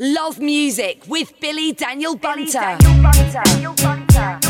Love Music with Billy Daniel Bunter. Billy Daniel Bunter.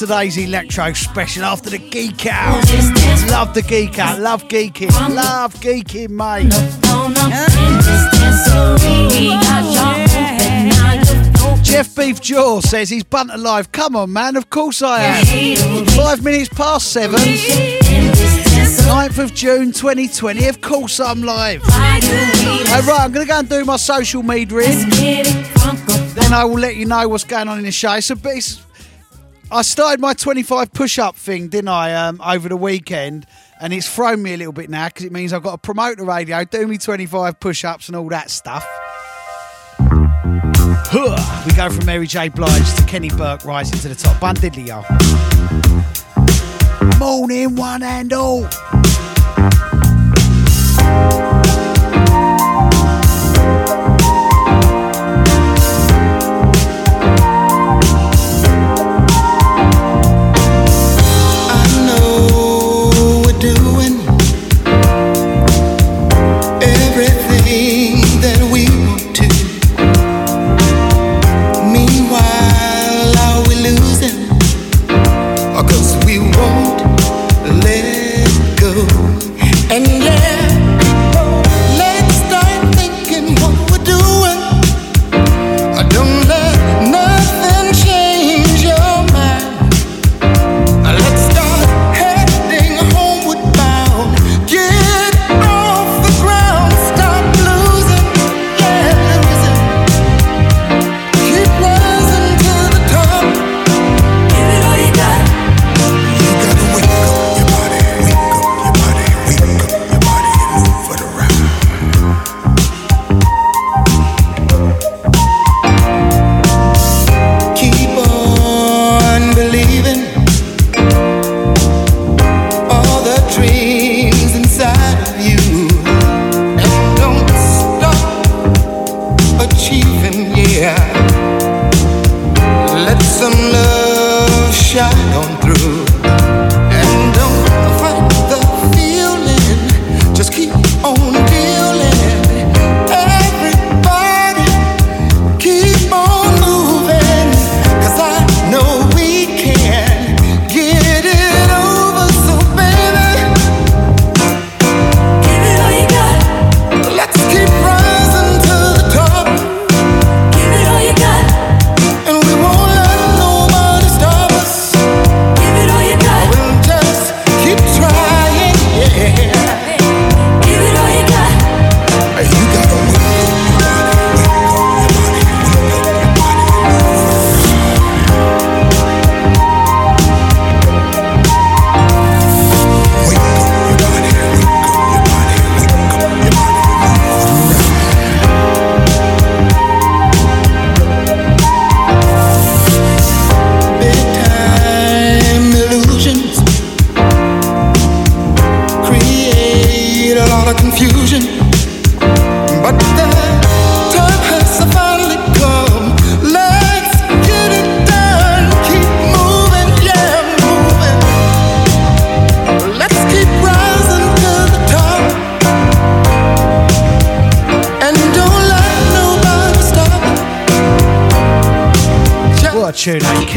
Yesterday's electro special after the geek out. Love the geek out, love geeking, love geeking, mate. Jeff Beef Jaw says he's bunt alive. Come on, man. Of course I am. Five minutes past seven. 9th of June 2020. Of course I'm live. Alright, I'm going to go and do my social media. Then I will let you know what's going on in the show. So, it's I started my 25 push up thing, didn't I, um, over the weekend? And it's thrown me a little bit now because it means I've got to promote the radio, do me 25 push ups and all that stuff. We go from Mary J. Blige to Kenny Burke rising to the top. Bun diddly, y'all. Morning, one and all.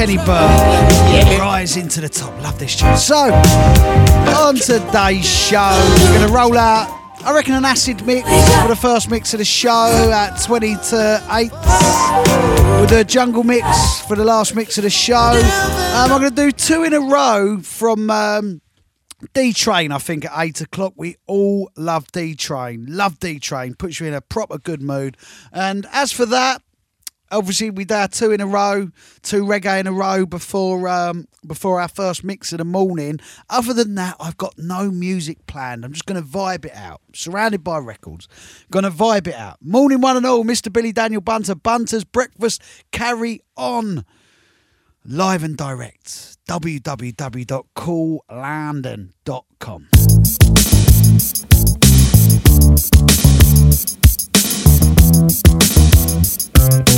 Kenny Burke. Yeah. Rise into the top. Love this tune. So, on today's show, we're going to roll out, I reckon, an acid mix for the first mix of the show at 20 to 8. With a jungle mix for the last mix of the show. Um, I'm going to do two in a row from. Um, D Train, I think, at 8 o'clock. We all love D Train. Love D Train. Puts you in a proper good mood. And as for that, obviously we did two in a row, two reggae in a row before um, before our first mix of the morning. Other than that, I've got no music planned. I'm just going to vibe it out, surrounded by records. Going to vibe it out. Morning, one and all, Mr. Billy Daniel Bunter, Bunter's breakfast. Carry on. Live and direct. www.coollondon.com. Thank Thank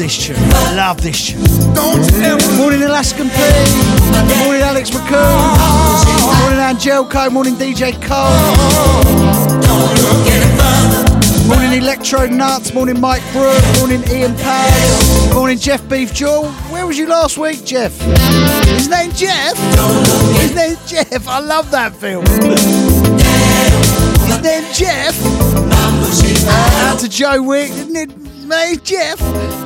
this tune. Love this tune. Morning Alaskan P. Morning Alex Raccoon. Morning Angelico. Morning DJ Cole. Morning Electro Nuts. Morning Mike Brook. Morning Ian Payne. Morning Jeff Beef Jewel. Where was you last week, Jeff? His name Jeff. His name Jeff. I love that film. His name Jeff. Uh, out to Joe Wick, isn't it? Mate, Jeff.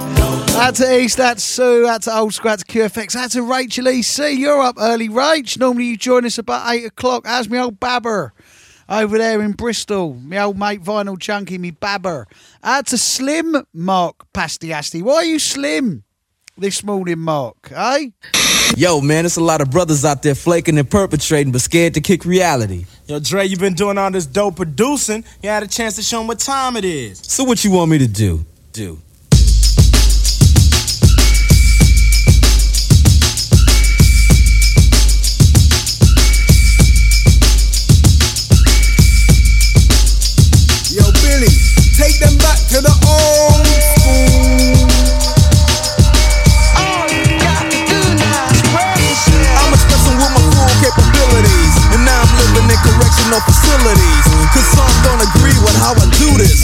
Out to East, that's Sue, out to Old School, out to QFX, out to Rachel EC. You're up early, Rach. Normally you join us about 8 o'clock. How's my old babber over there in Bristol? My old mate Vinyl Chunky, me babber. Out to Slim, Mark Pastiasti. Why are you slim this morning, Mark, eh? Yo, man, it's a lot of brothers out there flaking and perpetrating, but scared to kick reality. Yo, Dre, you've been doing all this dope producing. You had a chance to show them what time it is. So what you want me to do? Do. Do this.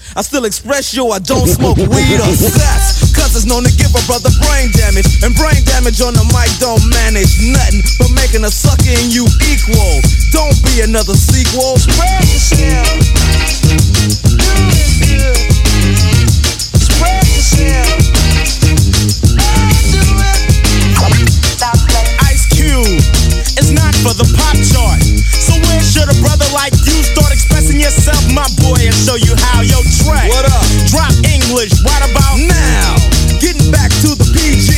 I still express yo, I don't smoke weed or sex. Cause it's known to give a brother brain damage. And brain damage on the mic don't manage nothing but making a sucker in you equal. Don't be another sequel. Spread yourself. Do it good. Spread yourself. Ah, do it. It's not for the pop chart. So where should a brother like you start expressing yourself, my boy, and show you how? Yo, Dre, What up? Drop English right about Now, getting back to the PG,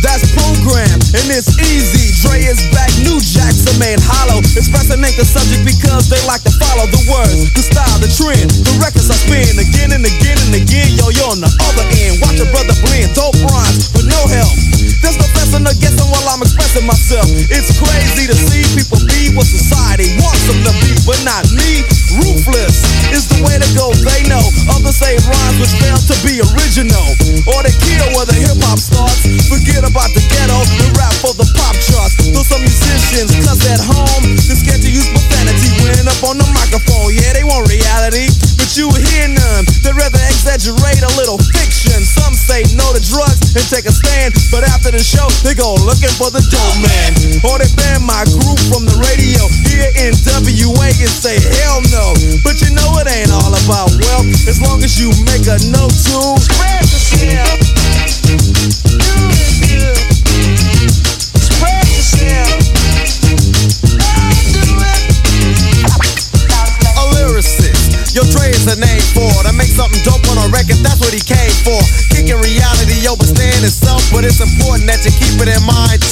that's program, and it's easy. Dre is back, new jacks are made hollow. Expressing ain't the subject because they like to follow the words, the style, the trend. The records I spin again and again and again. Yo, you're on the other end. Watch a brother blend, dope rhymes with no help. There's no blessing or guessing while I'm expressing myself. It's crazy to see people be what society wants them to be, but not me. Ruthless is the way to go. They know others say rhymes which fail to be original, or they kill where the hip hop starts. Forget about the ghetto and rap for the pop charts. Though some musicians, cause at home, they're scared to use profanity when up on the microphone. Yeah, they want reality, but you hear none. They'd rather exaggerate a little fiction. Some say no to drugs and take a stand, but after the show, they go looking for the dope man. Or they ban my group from the radio here in WA and say hell no. But you know it ain't all about wealth as long as you make a note to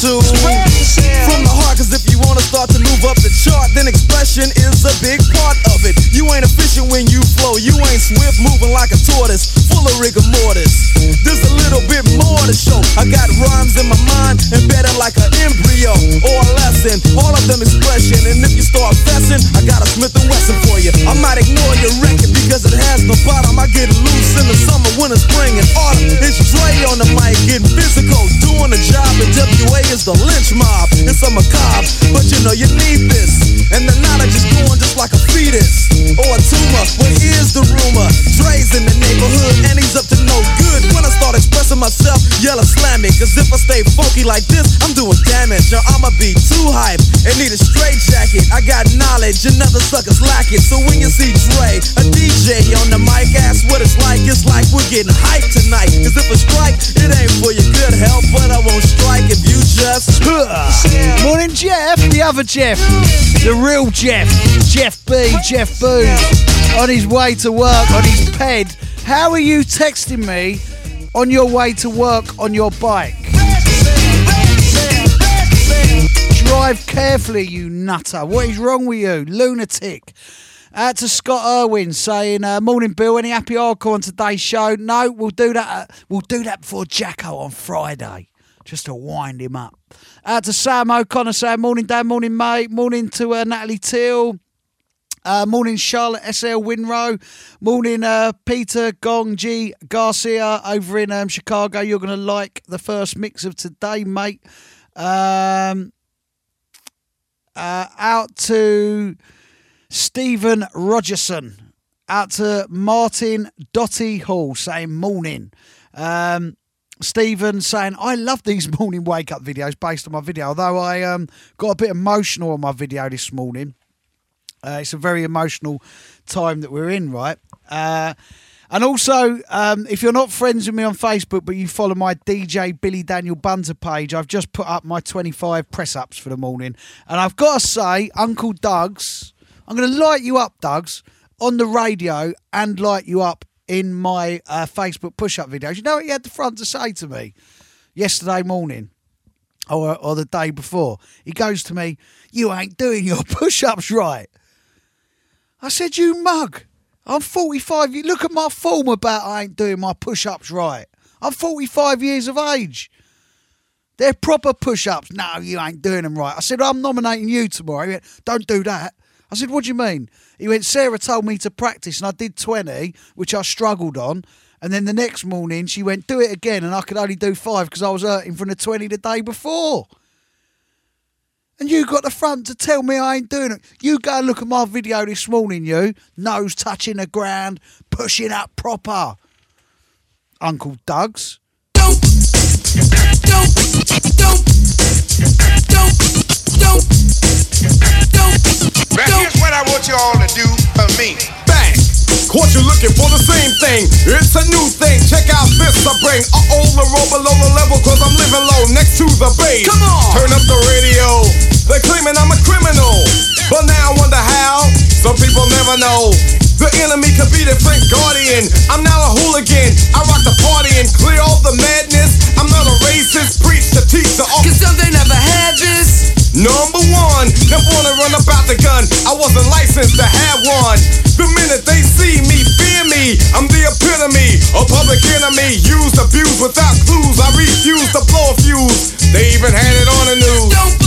in. From the heart, cause if you wanna start to move up the chart, then expression is a big part of it. You ain't efficient when you flow. You ain't swift, moving like a tortoise, full of rigor mortis. There's a little bit more show. I got rhymes in my mind, embedded like an embryo or a lesson. All of them expression, and if you start fessing, I got a Smith and Wesson for you. I might ignore your record because it has no bottom. I get loose in the summer, winter, spring, and autumn. It's Dre on the mic, getting physical, doing the job. And WA is the lynch mob. It's a macabre, but you know you need this. And the knowledge is growing just like a fetus or a tumor. But here's the rumor: Dre's in the neighborhood, and he's up to no good. When I start expressing myself, yell or slam me. Cause if I stay funky like this, I'm doing damage. Or I'ma be too hype and need a straight jacket. I got knowledge, another suckers lack it. So when you see Dre, a DJ on the mic, ask what it's like. It's like we're getting hyped tonight. Cause if a strike, it ain't for your good health, but I won't strike if you just. Morning, Jeff. The other Jeff. The real Jeff. Jeff B. Jeff Boo. On his way to work on his ped. How are you texting me on your way to work on your bike? Drive carefully, you nutter. What is wrong with you? Lunatic. Out to Scott Irwin saying, uh, "Morning, Bill. Any happy hardcore on today's show? No, we'll do that. Uh, we'll do that before Jacko on Friday, just to wind him up." Out to Sam O'Connor saying, "Morning, Dan. Morning, mate. Morning to uh, Natalie Till. Uh, morning, Charlotte SL Winrow. Morning, uh, Peter Gong G Garcia over in um, Chicago. You're going to like the first mix of today, mate. Um, uh, out to Stephen Rogerson. Out to Martin Dotty Hall saying morning. Um, Stephen saying, I love these morning wake up videos based on my video, although I um, got a bit emotional on my video this morning. Uh, it's a very emotional time that we're in, right? Uh, and also, um, if you're not friends with me on Facebook, but you follow my DJ Billy Daniel Bunter page, I've just put up my 25 press ups for the morning. And I've got to say, Uncle Doug's, I'm going to light you up, Doug's, on the radio and light you up in my uh, Facebook push up videos. You know what he had the front to say to me yesterday morning? Or, or the day before, he goes to me, You ain't doing your push ups right. I said, You mug. I'm 45. You look at my form about I ain't doing my push ups right. I'm 45 years of age. They're proper push ups. No, you ain't doing them right. I said, I'm nominating you tomorrow. Went, Don't do that. I said, What do you mean? He went, Sarah told me to practice and I did 20, which I struggled on. And then the next morning she went, Do it again. And I could only do five because I was hurting from the 20 the day before. And you got the front to tell me I ain't doing it. You go and look at my video this morning, you. Nose touching the ground, pushing up proper. Uncle Doug's. Don't, don't, don't, don't, don't, But don't. here's what I want you all to do for me. Bang! Caught you looking for the same thing. It's a new thing. Check out this I bring. Uh oh, the roll below the level, cause I'm living low next to the base. Come on. Turn up the radio. They're claiming I'm a criminal. But now I wonder how. Some people never know. The enemy could be the Frank Guardian. I'm now a hooligan. I rock the party and clear all the madness. I'm not a racist. Preach to teach the Cause some they never had this. Number one, never wanna run about the gun. I wasn't licensed to have one. The minute they see me, fear me. I'm the epitome, a public enemy. Used, abused without clues. I refuse to blow a fuse. They even had it on the news. Don't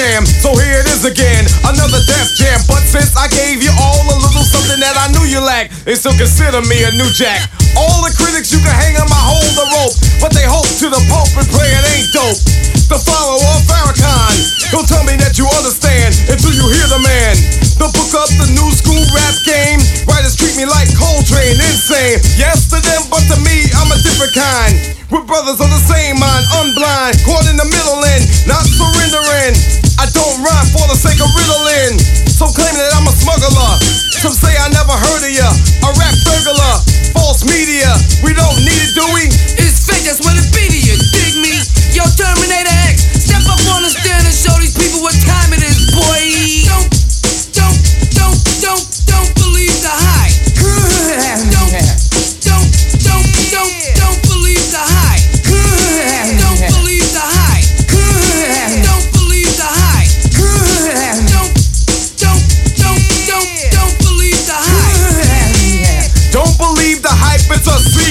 jam. So here it is again, another death jam. But since I gave you all a little something that I knew you lacked, they still consider me a new jack. All the critics you can hang on my hold the rope, but they hope to the pope and pray it ain't dope. The follower of Farrakhan, don't tell me that you understand until you hear the man. The book up the new school rap game. Writers treat me like Coltrane, insane. Yes to them, but to me, I'm a different kind. We're brothers on the same mind, unblind, caught in the middle and not surrendering. I don't rhyme for the sake of riddling. Some claim that I'm a smuggler. Some say I never heard of ya. A rap burglar, false media. We don't need it, do we? It's fake, that's what it be to you. Dig me? Yo, Terminator X, step up on the stand and show these people what time it is,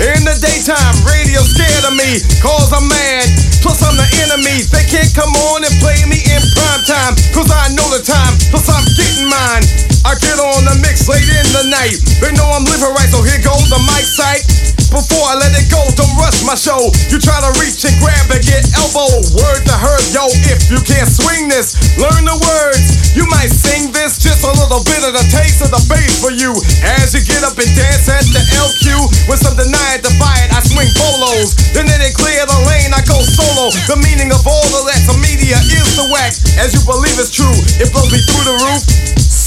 In the daytime, radio scared of me, cause I'm mad. Plus, I'm the enemy. They can't come on and play me in prime time, cause I know the time. Plus, I'm getting mine. I get on the mix late in the night. They know I'm living right, so here goes the mic sight. Before I let it go, don't rush my show. You try to reach and grab and get elbow. Word to her, yo, if you can't swing this, learn the words. You might sing this, just a little bit of the taste of the bass for you. As you get up and dance at the LQ with some denial I defy it, I swing polos. Then they clear the lane, I go solo. The meaning of all of that to media is the wax. As you believe it's true, it blows me through the roof.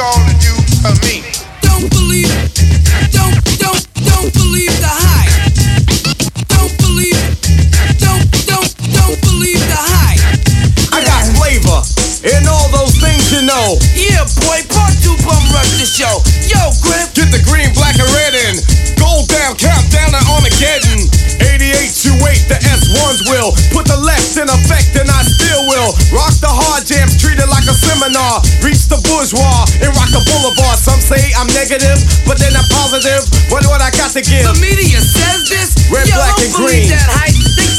All to do for me. Don't believe. Don't, don't, don't believe the hype. Don't believe. Don't, don't, don't believe the hype. I got flavor and all those things you know. Yeah, boy, part two bum rush the show. Yo, Grip, Get the green, black, and red in. Gold down, countdown to Armageddon. 88 you wait, the S1s will. Put the left in effect, and I still will. Rock the hard jams, treat it like a seminar. Bourgeois and rock the boulevard. Some say I'm negative, but then I'm positive. What what I got to give? The media says this. Red, Yo, black, and green. that hype. They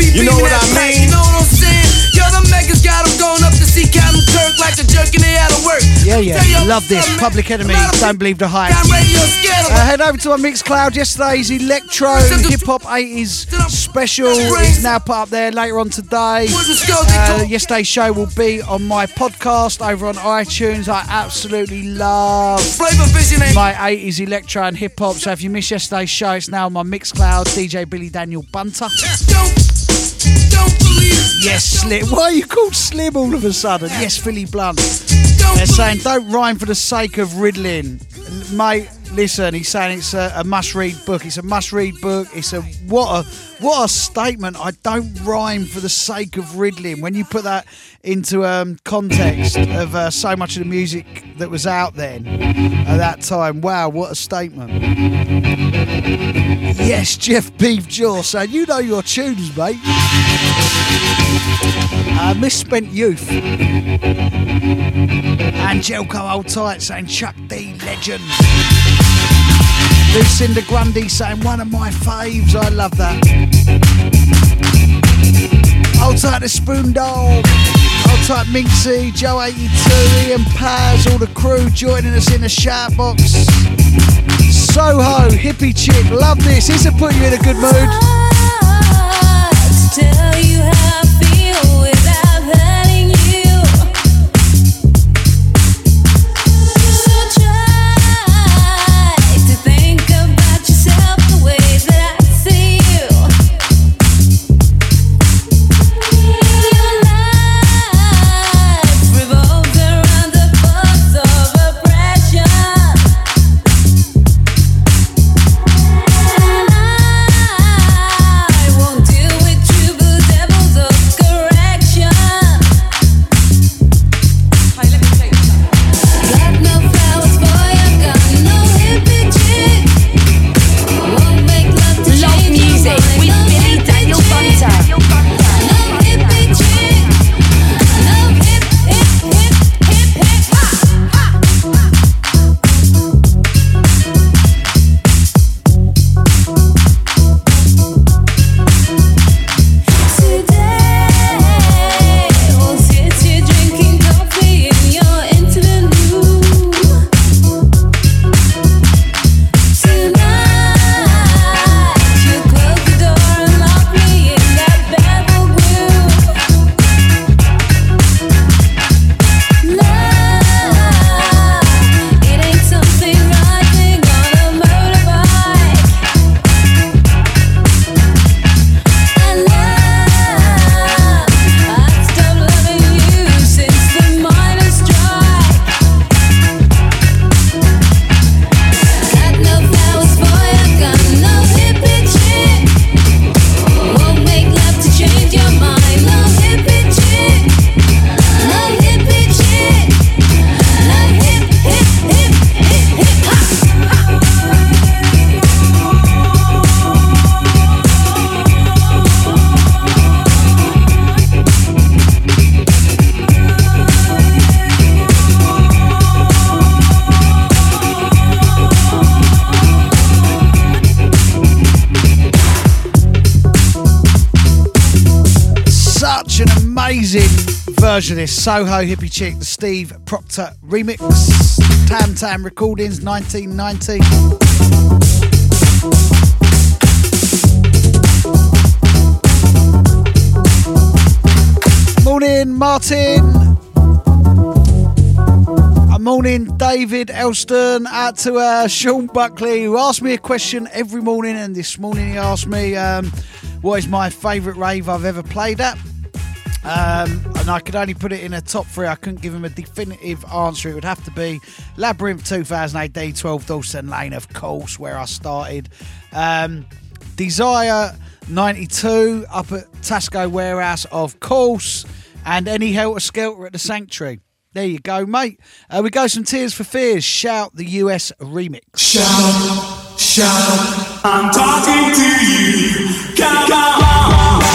be You know what I mean? You know what I'm saying? Yo, the megas got 'em going up to see Captain Kirk like a jerk and they out of work. Yeah, yeah. Love this. man. Public Enemy. Don't believe the hype. Damn radio scared of Uh, head over to my Mixcloud. Yesterday's Electro Hip Hop 80s special is now put up there later on today. Uh, yesterday's show will be on my podcast over on iTunes. I absolutely love my 80s electro and hip hop. So if you missed yesterday's show, it's now on my Mixcloud. DJ Billy Daniel Bunter. Yes, Slim. Why are you called Slim all of a sudden? Yes, Philly Blunt. They're saying don't rhyme for the sake of riddling. Mate, listen, he's saying it's a, a must-read book. It's a must-read book. It's a what a what a statement. I don't rhyme for the sake of riddling. When you put that into um, context of uh, so much of the music that was out then at that time, wow, what a statement. Yes, Jeff Beef Jaw saying you know your tunes, mate. Uh, misspent youth. And Jelko Old Tight saying Chuck D Legend. Lucinda Grundy saying one of my faves. I love that. Old Tight the Spoon Dog. Old Tight Minxie, Joe 82, Ian Paz, all the crew joining us in the shout box. Soho, hippie chick, love this. This will put you in a good mood. Tell this Soho Hippie Chick, the Steve Proctor remix. Tam Tam Recordings, 1990. Morning, Martin. Morning, David Elston. Out to uh, Sean Buckley, who asks me a question every morning. And this morning he asked me, um, What is my favourite rave I've ever played at? Um, and I could only put it in a top three. I couldn't give him a definitive answer. It would have to be Labyrinth 2000 AD, 12 Dalston Lane, of course, where I started. Um, Desire 92 up at Tasco Warehouse, of course. And any Helter Skelter at the Sanctuary. There you go, mate. Uh, we go some Tears for Fears. Shout the US remix. Shout, shout, I'm talking to you. Come on.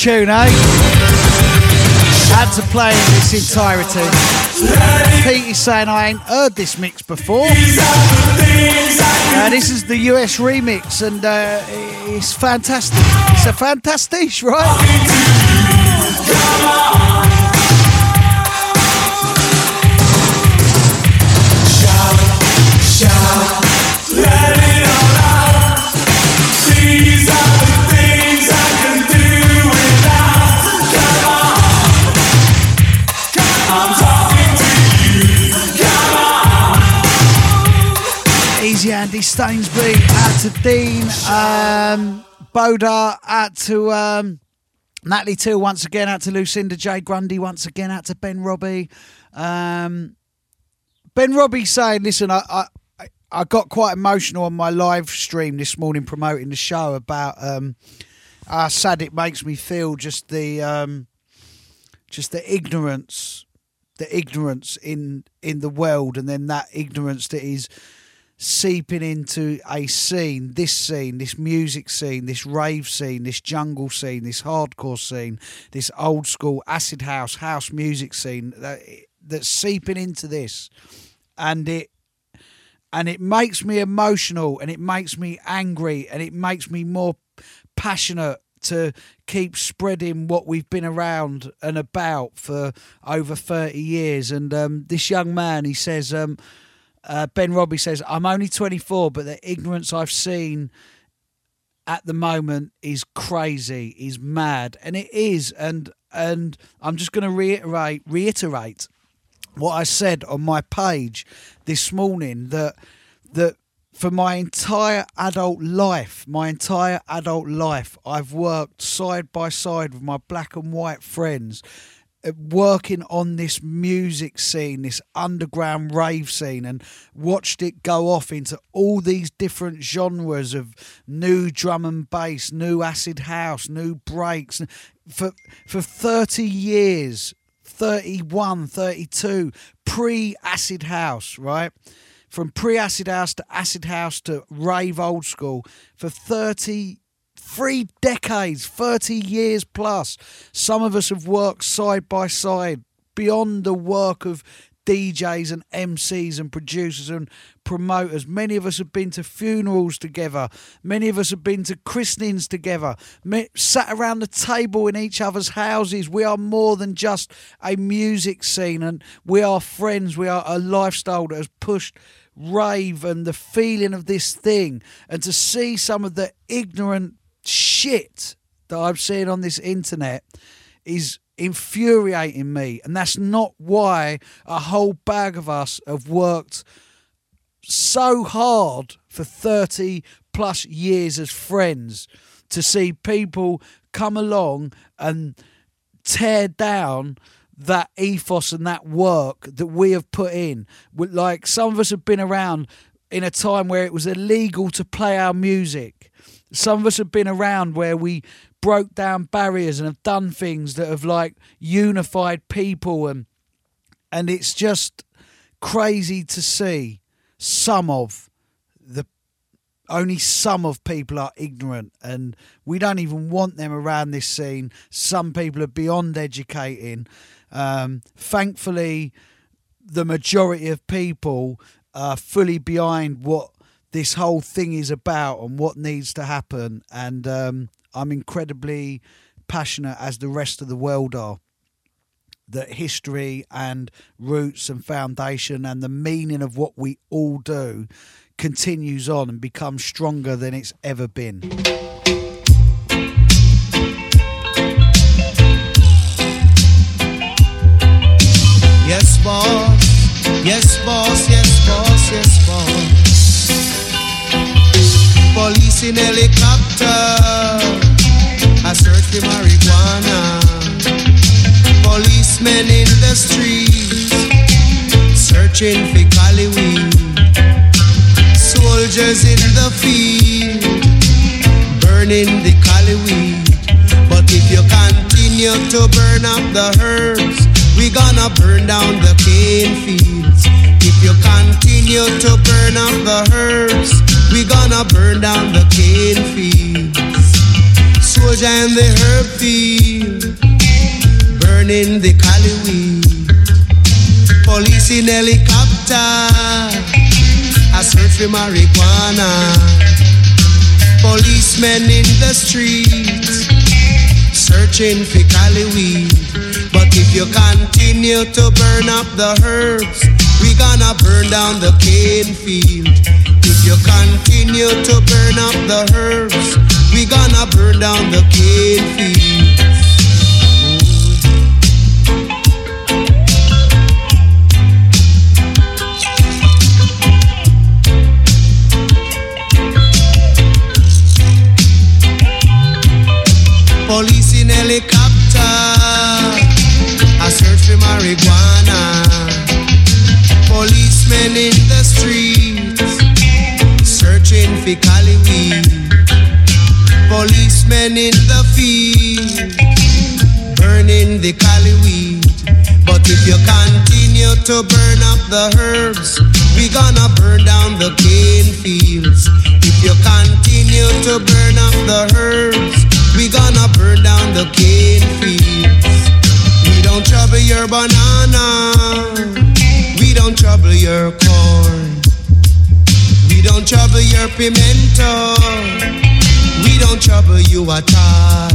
Tune, eh? Had to play in its entirety. Pete is saying I ain't heard this mix before. Uh, this is the US remix, and uh, it's fantastic. It's a fantastic, right? Stainsby, out to Dean, um, Boda, out to um, Natalie too once again, out to Lucinda J. Grundy once again, out to Ben Robbie. Um, ben Robbie saying, listen, I, I I got quite emotional on my live stream this morning promoting the show about um, how sad it makes me feel just the um, just the ignorance the ignorance in in the world and then that ignorance that is seeping into a scene this scene this music scene this rave scene this jungle scene this hardcore scene this old school acid house house music scene that that's seeping into this. And it and it makes me emotional and it makes me angry and it makes me more passionate to keep spreading what we've been around and about for over 30 years. And um, this young man he says um, uh, ben robbie says i'm only 24 but the ignorance i've seen at the moment is crazy is mad. And it is and and i'm just going to reiterate reiterate what I said on my page this morning that that for my entire adult life, my entire adult life, I've worked side by side with my black and white friends, Uh, working on this music scene, this underground rave scene, and watched it go off into all these different genres of new drum and bass, new acid house, new breaks. For for thirty years, 31, 32, pre acid house, right? From pre acid house to acid house to rave old school for 30, three decades, 30 years plus. Some of us have worked side by side beyond the work of DJs and MCs and producers and promoters. Many of us have been to funerals together. Many of us have been to christenings together. Sat around the table in each other's houses. We are more than just a music scene and we are friends. We are a lifestyle that has pushed rave and the feeling of this thing. And to see some of the ignorant shit that I'm seeing on this internet is infuriating me. And that's not why a whole bag of us have worked so hard for 30 plus years as friends to see people come along and tear down that ethos and that work that we have put in. Like some of us have been around in a time where it was illegal to play our music. Some of us have been around where we broke down barriers and have done things that have like unified people and and it's just crazy to see some of the only some of people are ignorant and we don't even want them around this scene. Some people are beyond educating. Um, thankfully the majority of people are fully behind what this whole thing is about and what needs to happen and um, i'm incredibly passionate as the rest of the world are that history and roots and foundation and the meaning of what we all do continues on and becomes stronger than it's ever been. Yes, boss. Yes, boss. Yes, boss. Yes, boss. Police in helicopter. I search for marijuana. Policemen in the streets. Searching for Cali weed. Soldiers in the field. Burning the Cali weed. But if you continue to burn up the herbs, we gonna burn down the cane fields. If you continue to burn up the herbs, we gonna burn down the cane fields. ganja in the herb field, burning the cali weed. Police in helicopter, I search for marijuana. Policemen in the streets, searching for cali weed. But if you continue to burn up the herbs, we gonna burn down the cane field. You continue to burn up the herbs, we gonna burn down the cane field. Police in helicopter, cali weed. Policemen in the field, burning the cali weed. But if you continue to burn up the herbs, we gonna burn down the cane fields. If you continue to burn up the herbs, we gonna burn down the cane fields. We don't trouble your banana. We don't trouble your corn. We don't trouble your pimento. We don't trouble you at all.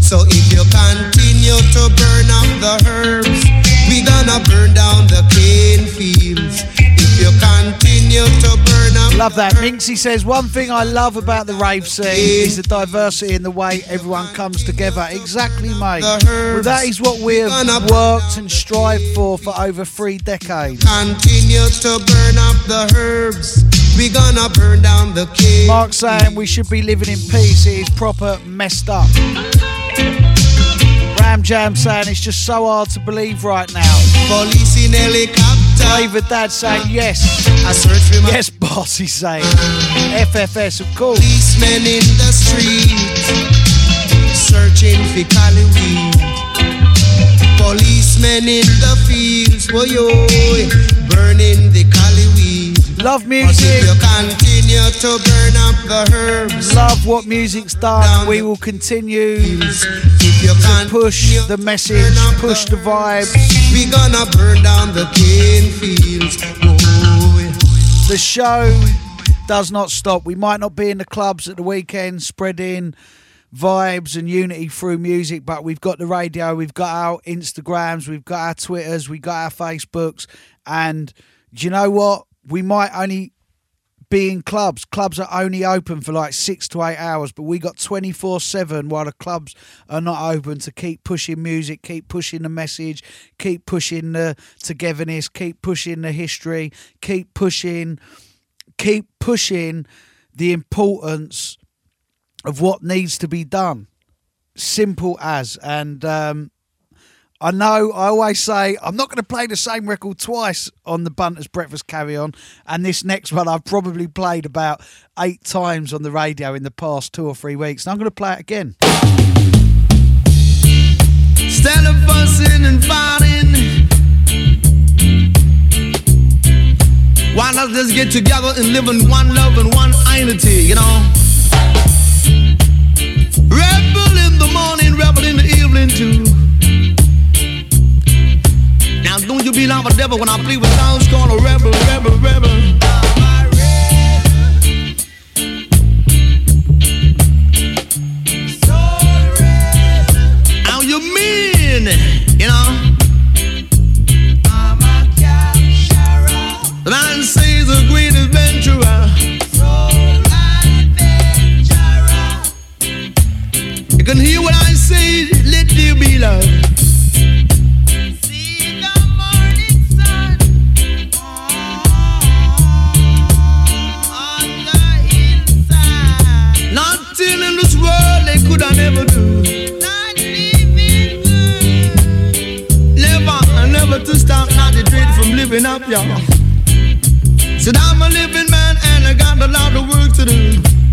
So if you continue to burn up the herbs, we gonna burn down the cane fields. If you continue to burn up Love that. Minxie says one thing I love about the rave scene is the diversity in the way everyone comes together. Exactly, mate. Well, that is what we've worked and strived for for over three decades. continue to burn up the herbs, we gonna burn down the cane. Mark saying we should be living in peace. It is proper messed up. Ram Jam saying it's just so hard to believe right now. Police in helicopter. David Dad saying yes. I search for my Yes, boss, he's saying. FFS, of course. policemen in the streets, searching for cali. Policemen in the fields, boy, oh, burning the. Love music. you continue to burn up the herbs, Love what music's done. We will continue to push the message, push the vibes. we gonna burn down the cane fields. The show does not stop. We might not be in the clubs at the weekend spreading vibes and unity through music, but we've got the radio, we've got our Instagrams, we've got our Twitters, we've got our Facebooks, and do you know what? We might only be in clubs. Clubs are only open for like six to eight hours, but we got 24 7 while the clubs are not open to keep pushing music, keep pushing the message, keep pushing the togetherness, keep pushing the history, keep pushing, keep pushing the importance of what needs to be done. Simple as. And um, I know I always say I'm not going to play the same record twice on the Bunters Breakfast Carry On, and this next one I've probably played about eight times on the radio in the past two or three weeks, and I'm going to play it again. Instead fussing and fighting, why not just get together and live in one love and one unity, you know? Rebel in the morning, rebel in the evening too. Now don't you be like a devil when I play with sounds called a rebel, rebel, rebel. You mean, you know? You can hear what I say, let there be love. In this world they could I never do. Never, never to stop, not to dread from living up, y'all. Said I'm a living man and I got a lot of work to do.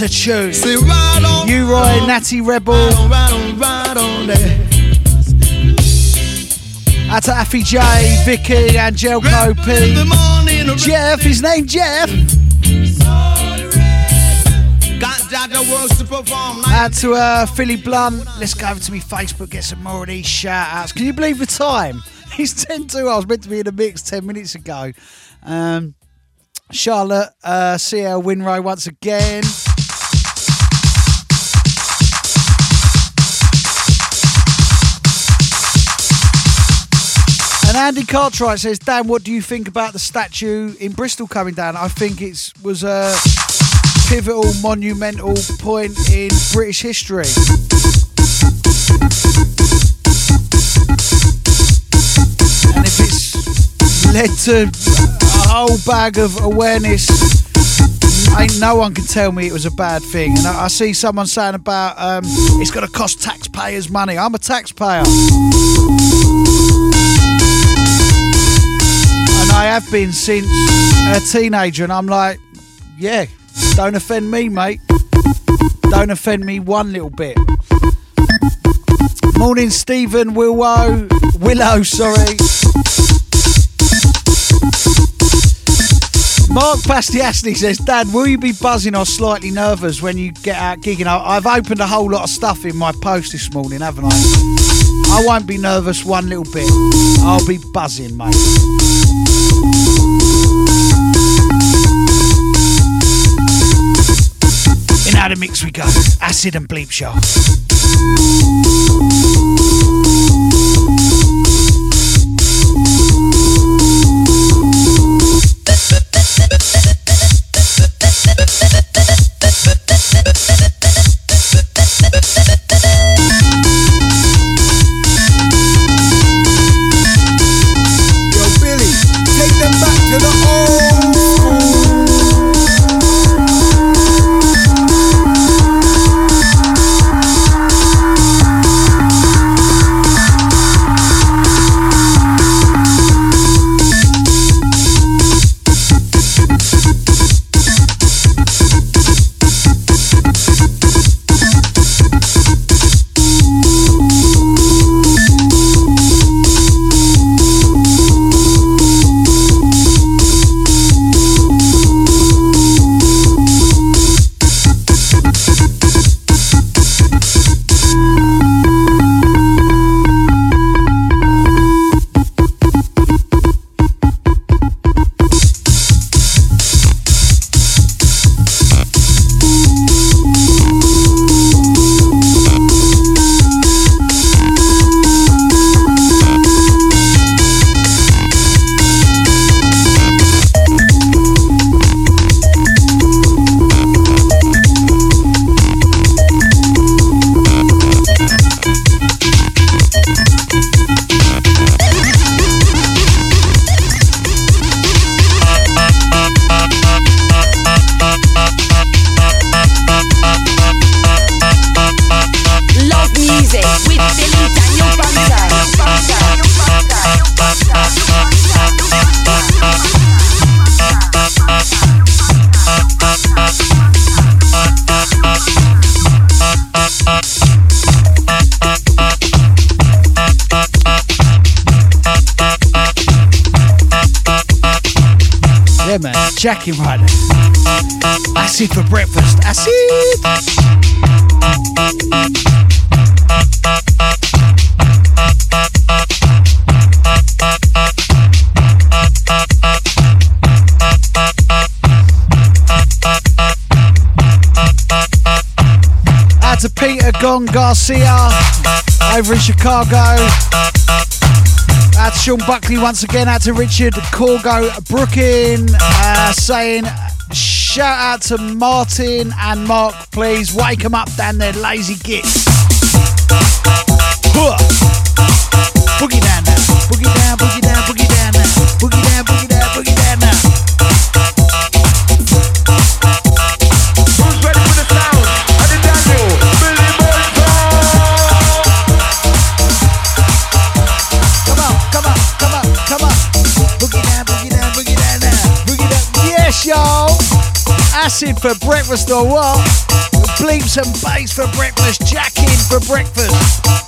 A tune. Say right on, U-Roy, Natty Rebel. right on, right on, right on. Out to Affy J, Vicky, Angelco P. Jeff, his name Jeff. Got Jaja works to. Out to uh, Philly Blunt. Let's go over to me Facebook, get some more of these shout outs. Can you believe the time? It's 10 2. I was meant to be in the mix 10 minutes ago. Um, Charlotte, uh, CL Winrow once again. Andy Cartwright says, Dan, what do you think about the statue in Bristol coming down? I think it was a pivotal, monumental point in British history. And if it's led to a whole bag of awareness, ain't no one can tell me it was a bad thing. And I, see someone saying about um, it's going to cost taxpayers money. I'm a taxpayer. I have been since a teenager, and I'm like, yeah, don't offend me, mate. Don't offend me one little bit. Morning, Stephen Willow. Willow, sorry. Mark Bastiasny says, Dad, will you be buzzing or slightly nervous when you get out gigging? I've opened a whole lot of stuff in my post this morning, haven't I? I won't be nervous one little bit. I'll be buzzing, mate. In of mix we go. Acid and bleep show. In Chicago. Out to Sean Buckley once again. Out to Richard Corgo Brookin uh, saying, shout out to Martin and Mark, please wake them up down there, lazy gits. Acid for breakfast or what? Bleeps and bass for breakfast. Jack in for breakfast.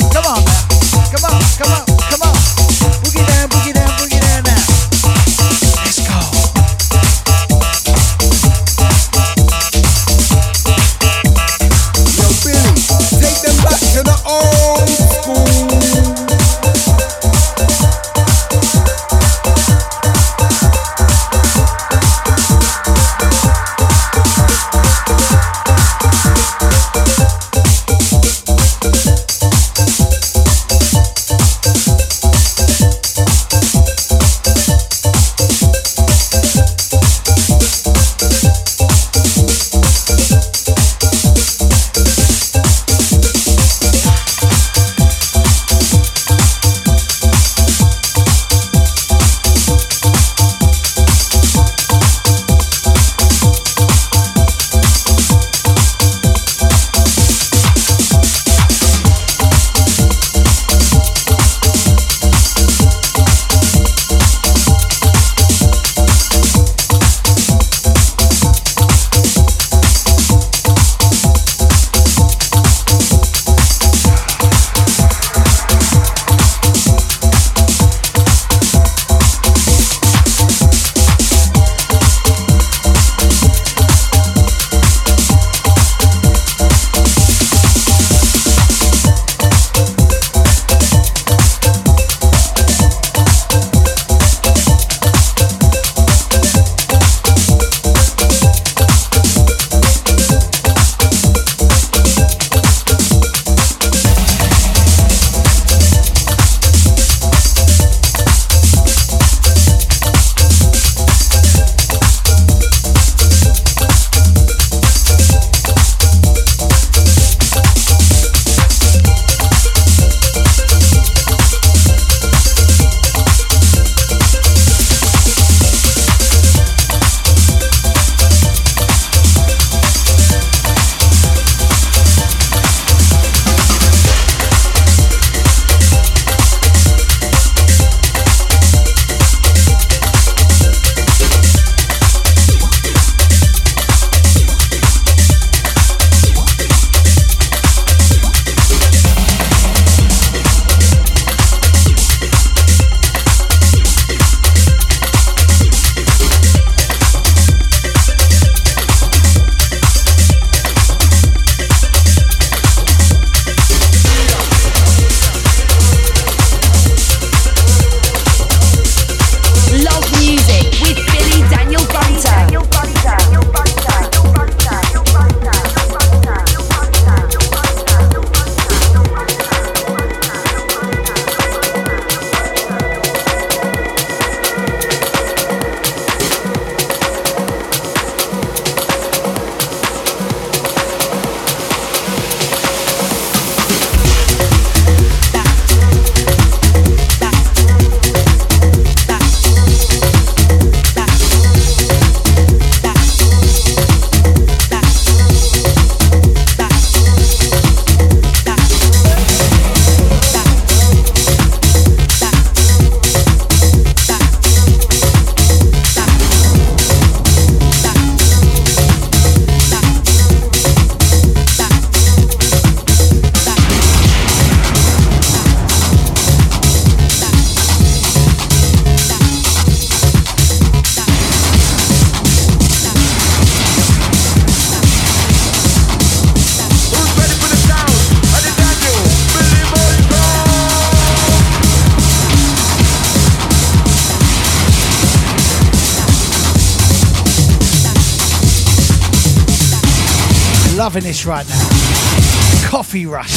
Right now. Coffee rush.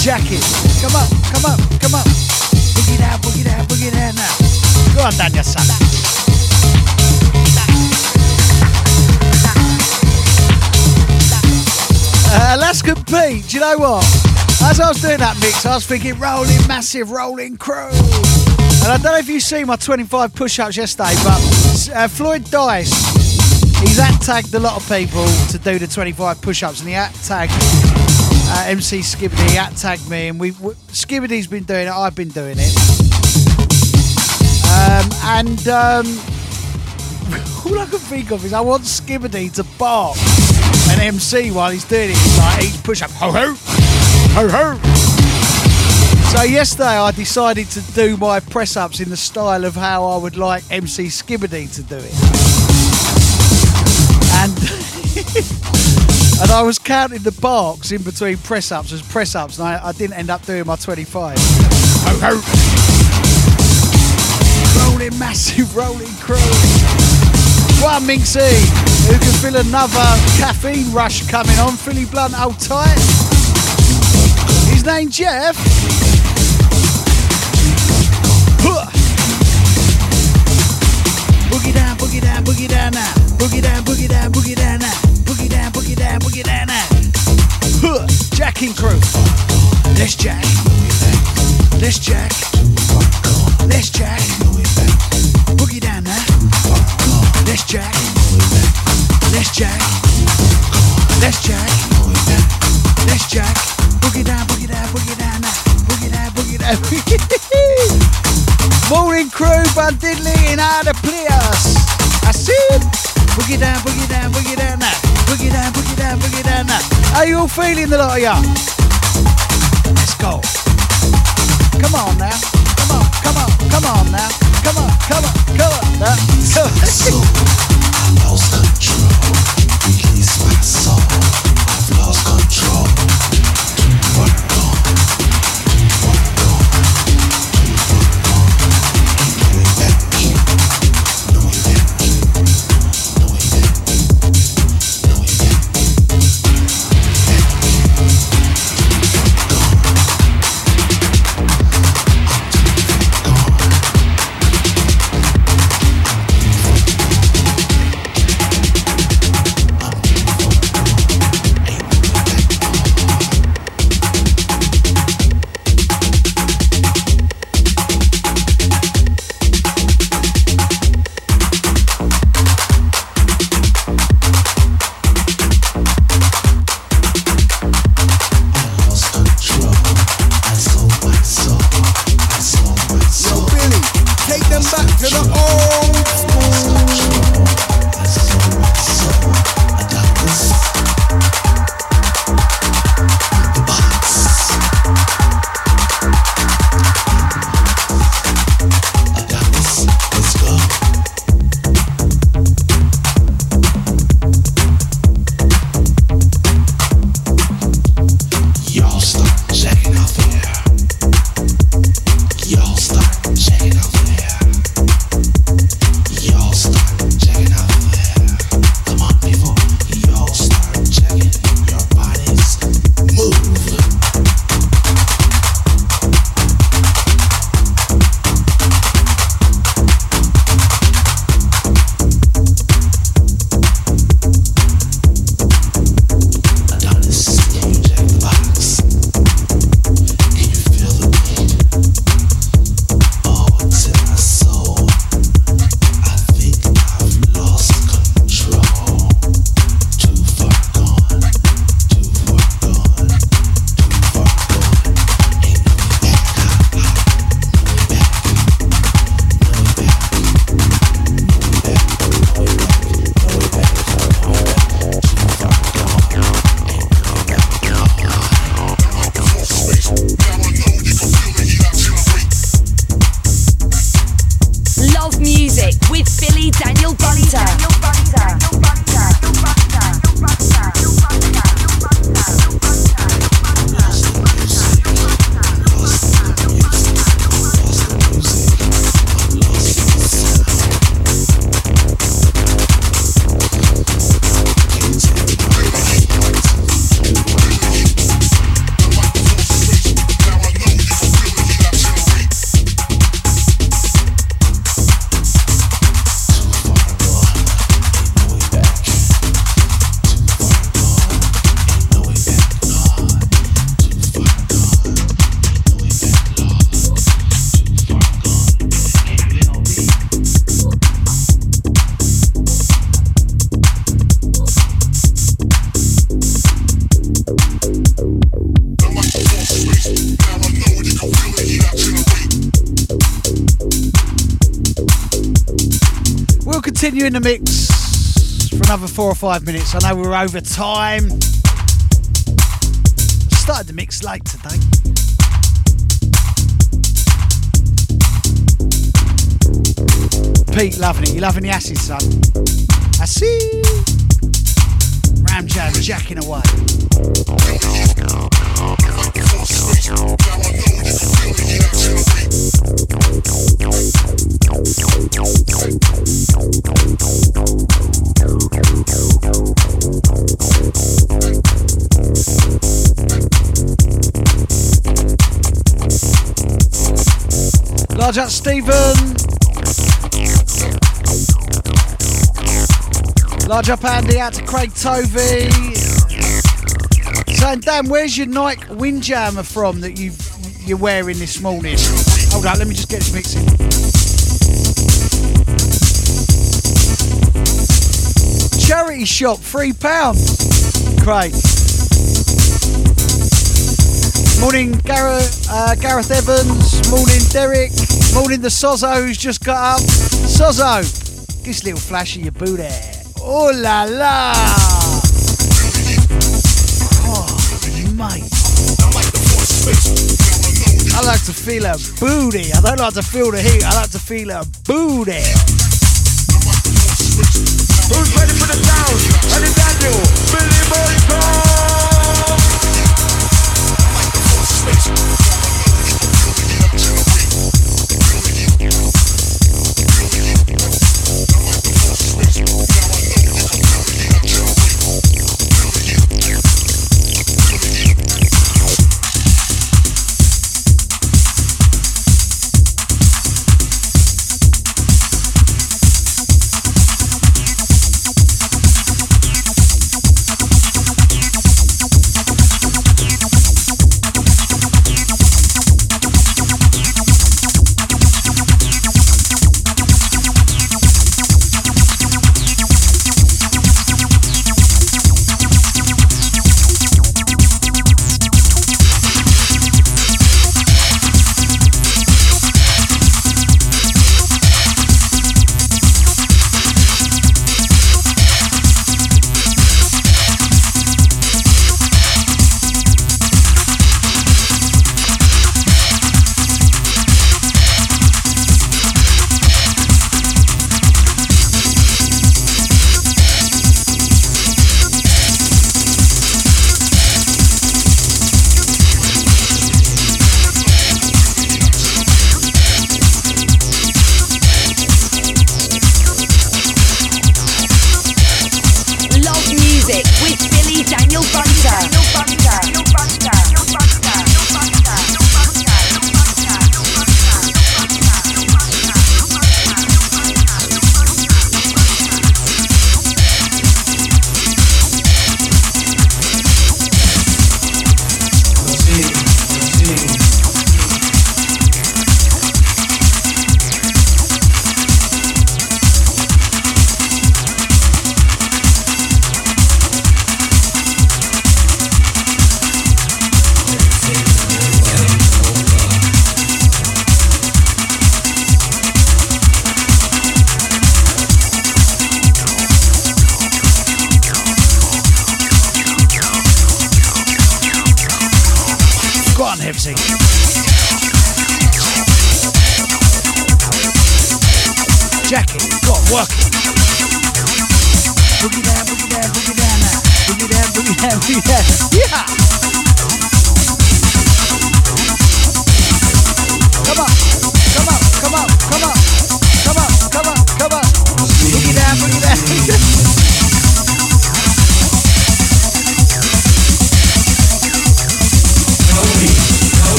Jacket. Come up, come up, come up. Boogie down, boogie down, boogie down now. Go on, Daniel, son. Uh, Alaskan Pete, do you know what? As I was doing that mix, I was thinking rolling, massive rolling crew. And I don't know if you see my 25 push ups yesterday, but uh, Floyd Dice, he's at tagged a lot of people to do the 25 push ups, and he at tagged uh, MC Skibadee, at tagged me, and we we- Skibadee's been doing it, I've been doing it. Um, and um, all I can think of is I want Skibadee to bark an MC while he's doing it. He's like each push up, ho ho, ho ho. So yesterday I decided to do my press ups in the style of how I would like MC Skibadee to do it. And and I was counting the barks in between press ups as press ups, and I, I didn't end up doing my 25. Ho ho. Rolling massive rolling crew. One Minxie, who can feel another caffeine rush coming on. Philly Blunt, hold tight. His name Jeff. Huh. Boogie down, boogie down, boogie down now. Boogie down, boogie down, boogie down now. Boogie down, boogie down, boogie down now. Huh. Jacking crew. Let's jack. Let's jack. Let's jack. Boogie down now. Let's jack. Let's jack. Let's jack. Let's jack. Boogie down, boogie down, boogie down now. Boogie down, boogie down. Morning crew, Bun Diddley in how to play us. I said, boogie down, boogie down, boogie down now. Boogie down, boogie down, boogie down now. How you all feeling, the lot of ya? Let's go. Come on now. Come on, come on, come on now. Come on, come on, come on now. I've lost four or five minutes. I know we're over time. Started the mix late today. Pete loving it. You loving the acid, son? I see. Ram Jam jacking away. Large up, Stephen. Large up, Andy. Out to Craig Tovey. Saying, Dan, where's your Nike windjammer from that you've you're wearing this morning? Hold on, let me just get this mixing. Charity shop, three pound. Craig. Morning, Gareth, uh, Gareth Evans. Morning, Derek. Morning, the Sozo who's just got up. Sozo, a little flash of your booty. Oh la la! Oh, mate. I like to feel a booty. I don't like to feel the heat. I like to feel a booty.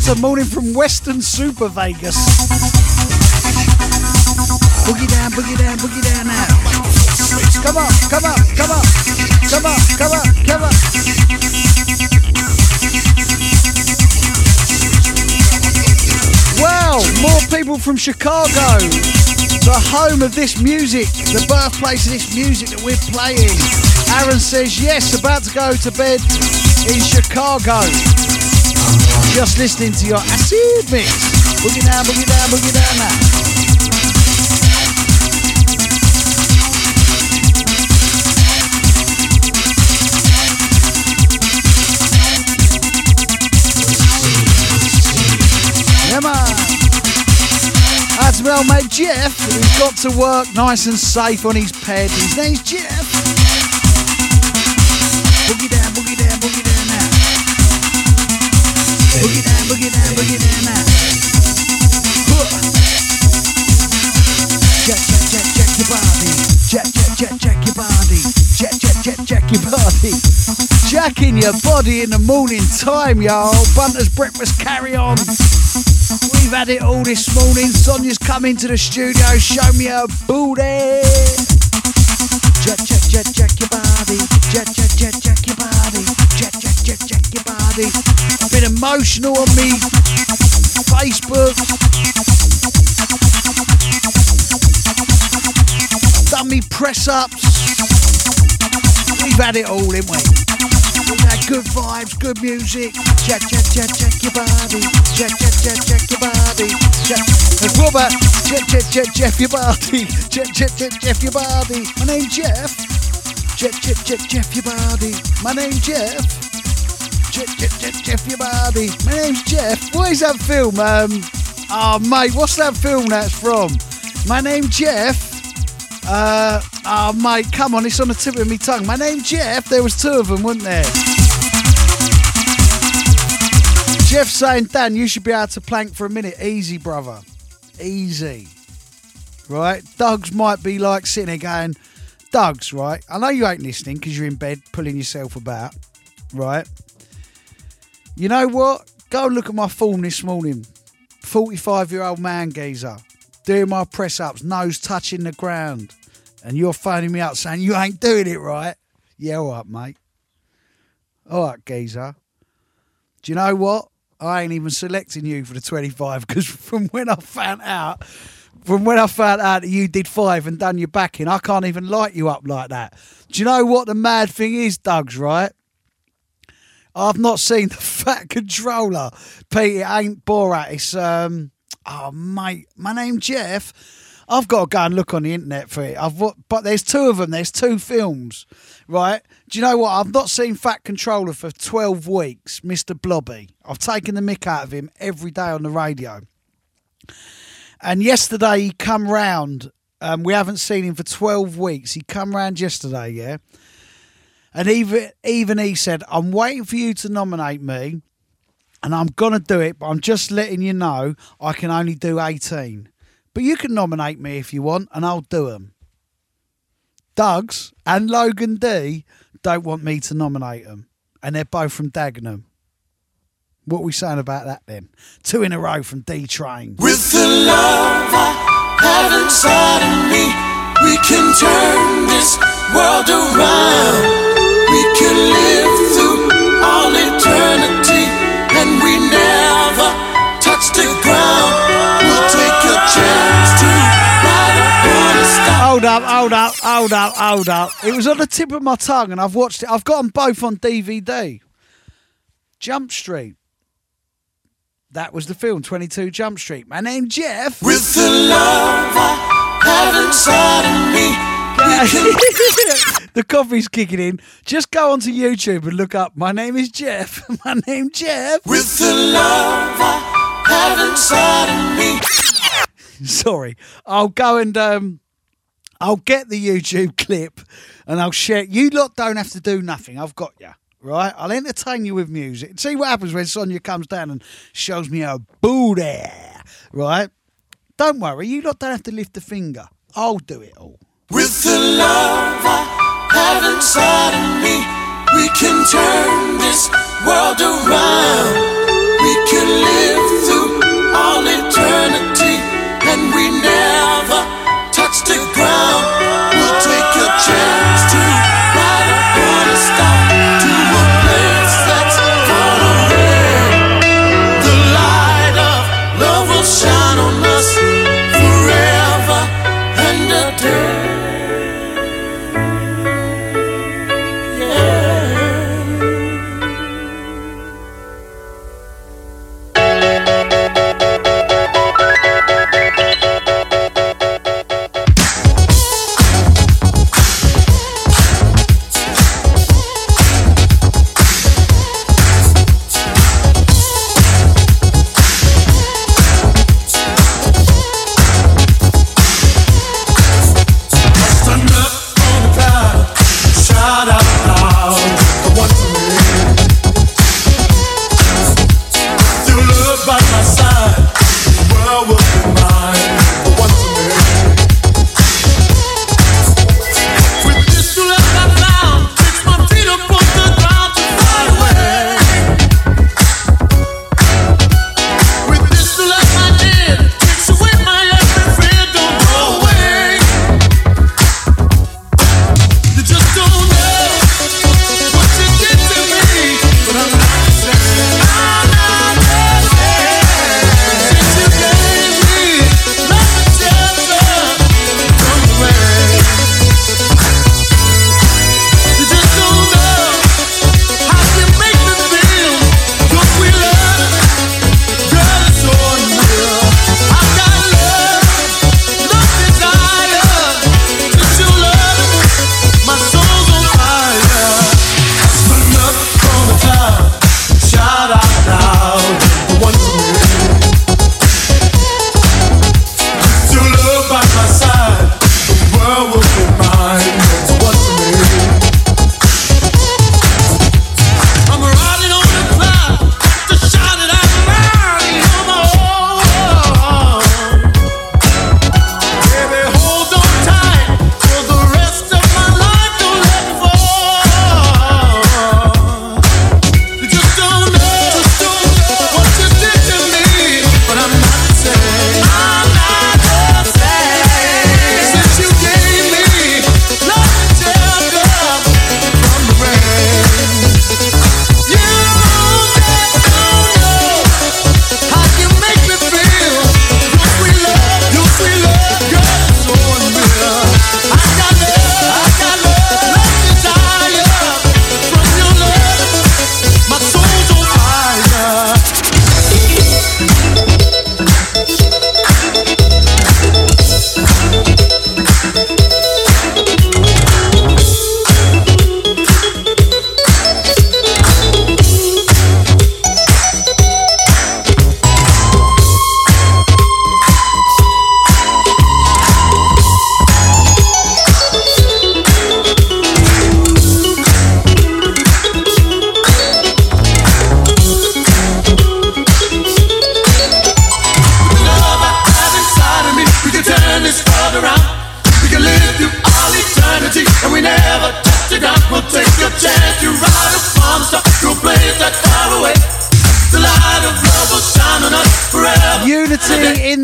Hunter morning from Weston Super Vegas. Boogie down, boogie down, boogie down now. Come on, come on, come on, come on, come on, come on. Wow, more people from Chicago, the home of this music, the birthplace of this music that we're playing. Aaron says, yes, about to go to bed in Chicago. Just listening to your acid mix. Boogie down, boogie down, boogie down now. That's well, mate Jeff, who's got to work nice and safe on his ped. His name's Jeff. Boogie down, Jack, jack, jack, jack your body. Jacking your body in the morning time, y'all. Bunter's breakfast carry on. We've had it all this morning. Sonia's come into the studio. Show me her booty. Jack, jack, jack, jack your body. Jack, jack, jack, jack your body. Jack, jack, jack, jack your body. I've been emotional on me Facebook. Me press ups. We've had it all, haven't we? We've had good vibes, good music. Jack, jack, jack, jack your body. Jack, jack, jack, jack your body. Jack. And Robert, jack, jack, jack, Jeff your body. Jack, jack, jack, Jeff your body. My name's Jeff. Jack, jack, jack, Jeff your body. My name's Jeff. Jeff, Jeff, Jeff, Jeff your body. My name's Jeff. What is that film? Um, oh mate, what's that film that's from? My name's Jeff. Uh, oh mate, come on, it's on the tip of my tongue. My name's Jeff. There was two of them, weren't there? Jeff saying, Dan, you should be able to plank for a minute. Easy, brother. Easy. Right? Doug's might be like sitting there going, Doug's, right? I know you ain't listening because you're in bed pulling yourself about, right? You know what? Go and look at my form this morning. 45 year old man geezer. Doing my press ups, nose touching the ground. And you're phoning me up saying you ain't doing it right. Yeah, all right, mate. All right, geezer. Do you know what? I ain't even selecting you for the 25 because from when I found out, from when I found out that you did five and done your backing, I can't even light you up like that. Do you know what the mad thing is, Doug's right? I've not seen the Fat Controller. Pete, it ain't Borat. It's um. Oh mate, my name's Jeff. I've got to go and look on the internet for it. I've but there's two of them. There's two films, right? Do you know what? I've not seen Fat Controller for twelve weeks. Mister Blobby. I've taken the mick out of him every day on the radio. And yesterday he come round. Um, we haven't seen him for twelve weeks. He come round yesterday, yeah. And even even he said, "I'm waiting for you to nominate me, and I'm gonna do it. But I'm just letting you know I can only do 18. But you can nominate me if you want, and I'll do them." Doug's and Logan D don't want me to nominate them, and they're both from Dagenham. What are we saying about that then? Two in a row from D Train. With the love I have inside of me, we can turn this world around. We can live through all eternity, and we never touch the ground. Hold up, hold up, hold up, hold up. It was on the tip of my tongue and I've watched it. I've got them both on DVD. Jump Street. That was the film, 22 Jump Street. My name's Jeff. With the love I have inside of me, the coffee's kicking in. Just go onto YouTube and look up. My name is Jeff. My name's Jeff. With the love I have inside of me. Sorry. I'll go and um I'll get the YouTube clip and I'll share You lot don't have to do nothing. I've got you. Right? I'll entertain you with music. See what happens when Sonia comes down and shows me her booty. Right? Don't worry, you lot don't have to lift a finger. I'll do it all. With the love I have inside of me, we can turn this world around. Chance to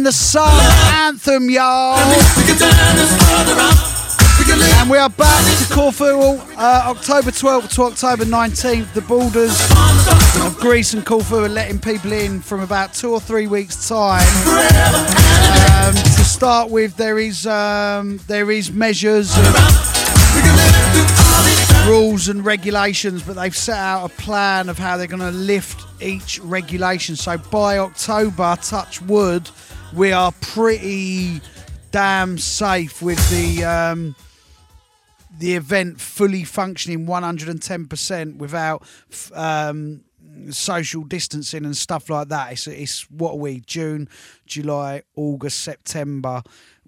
the Sun anthem, y'all. And we are back to Corfu uh, October 12th to October 19th. The borders of Greece and Corfu are letting people in from about two or three weeks' time. Um, to start with, there is um, there is measures. Rules and regulations, but they've set out a plan of how they're going to lift each regulation. So by October, touch wood, we are pretty damn safe with the um, the event fully functioning 110% without um, social distancing and stuff like that. It's, it's what are we? June, July, August, September.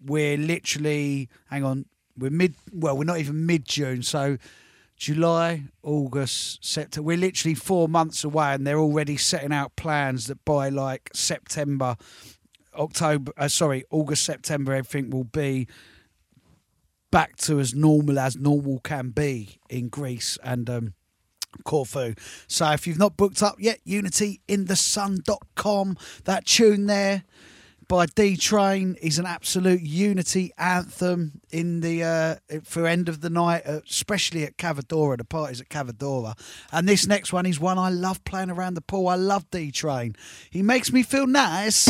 We're literally, hang on, we're mid, well, we're not even mid June. So July, August, September. We're literally four months away, and they're already setting out plans that by like September, October, uh, sorry, August, September, everything will be back to as normal as normal can be in Greece and um, Corfu. So if you've not booked up yet, unityinthesun.com, that tune there by D Train is an absolute unity anthem in the uh, for end of the night, uh, especially at Cavadora. The parties at Cavadora, and this next one is one I love playing around the pool. I love D Train. He makes me feel nice.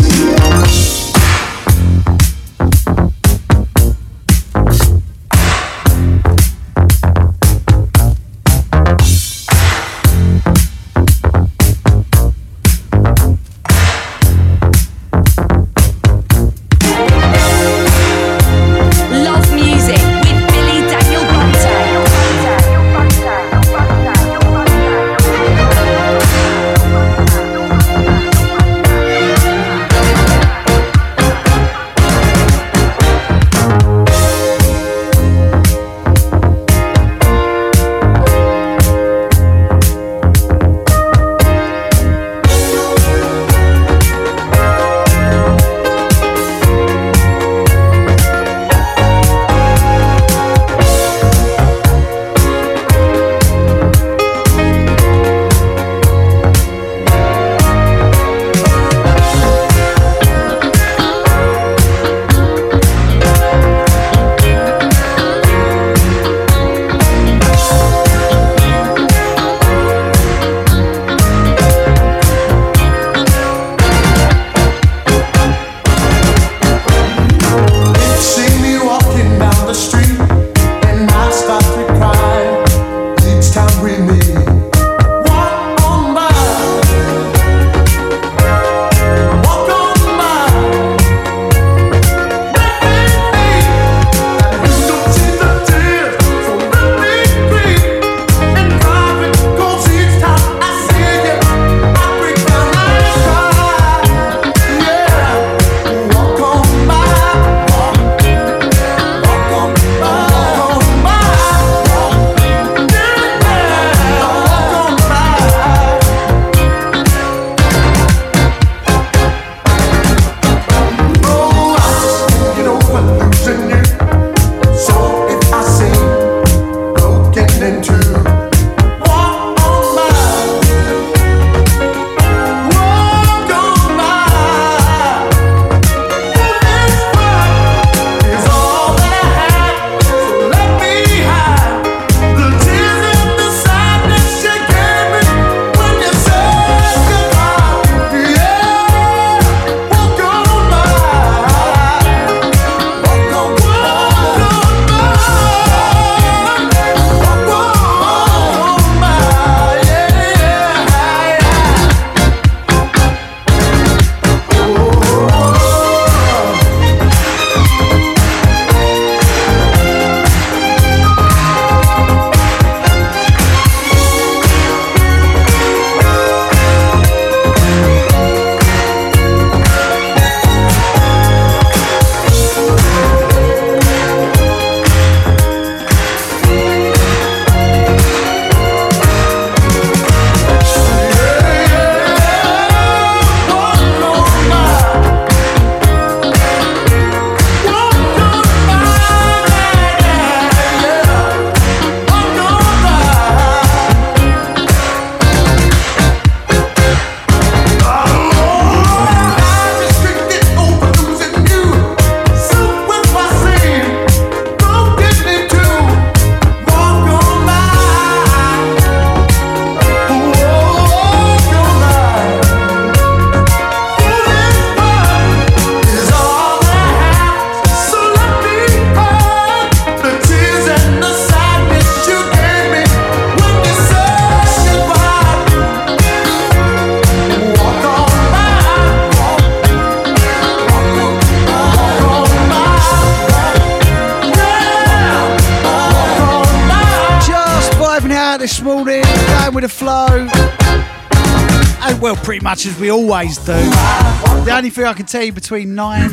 Much as we always do. The only thing I can tell you between nine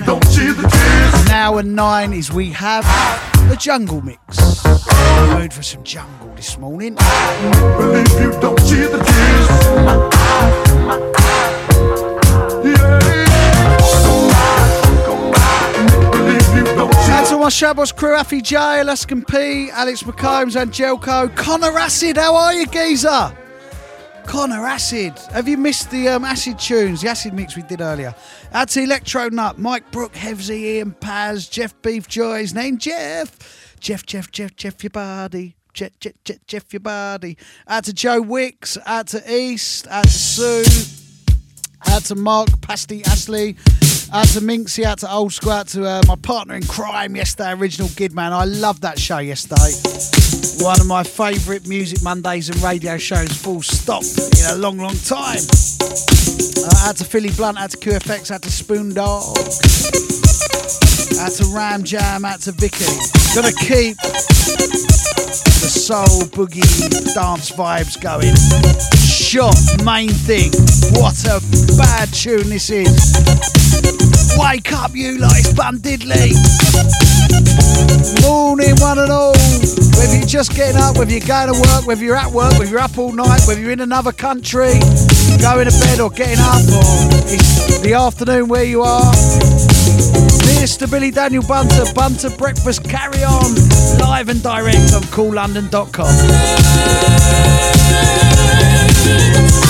now and nine is we have the jungle mix. Mood for some jungle this morning. Believe you don't see the Shout to my Shabos crew, Affy J, Alaskan P, Alex McCombs, Angelco, Connor Acid, how are you, geezer? Connor Acid, have you missed the um, Acid tunes, the Acid mix we did earlier? Out to Electro Nut, Mike Brook, Hevsy, Ian Paz, Jeff Beef Joy, his name Jeff. Jeff, Jeff, Jeff, Jeff, your body. Jeff, Jeff, Jeff, Jeff, your body. Out to Joe Wicks, out to East, out to Sue. Out to Mark, Pasty, Ashley. Out to Minxie, out to Old out to uh, my partner in crime yesterday, Original Gid Man. I loved that show yesterday. One of my favourite Music Mondays and radio shows, full stop, in a long, long time. Uh, out to Philly Blunt, out to QFX, out to Spoon Dog. Out to Ram Jam, out to Vicky. Gonna keep the soul boogie dance vibes going. Shot, main thing. What a bad tune this is. Wake up, you lot, it's Bun Diddley. Morning, one and all. Whether you're just getting up, whether you're going to work, whether you're at work, whether you're up all night, whether you're in another country, going to bed or getting up, or it's the afternoon where you are. Mr. Billy Daniel Bunter, Bunter Breakfast, carry on, live and direct on coollondon.com.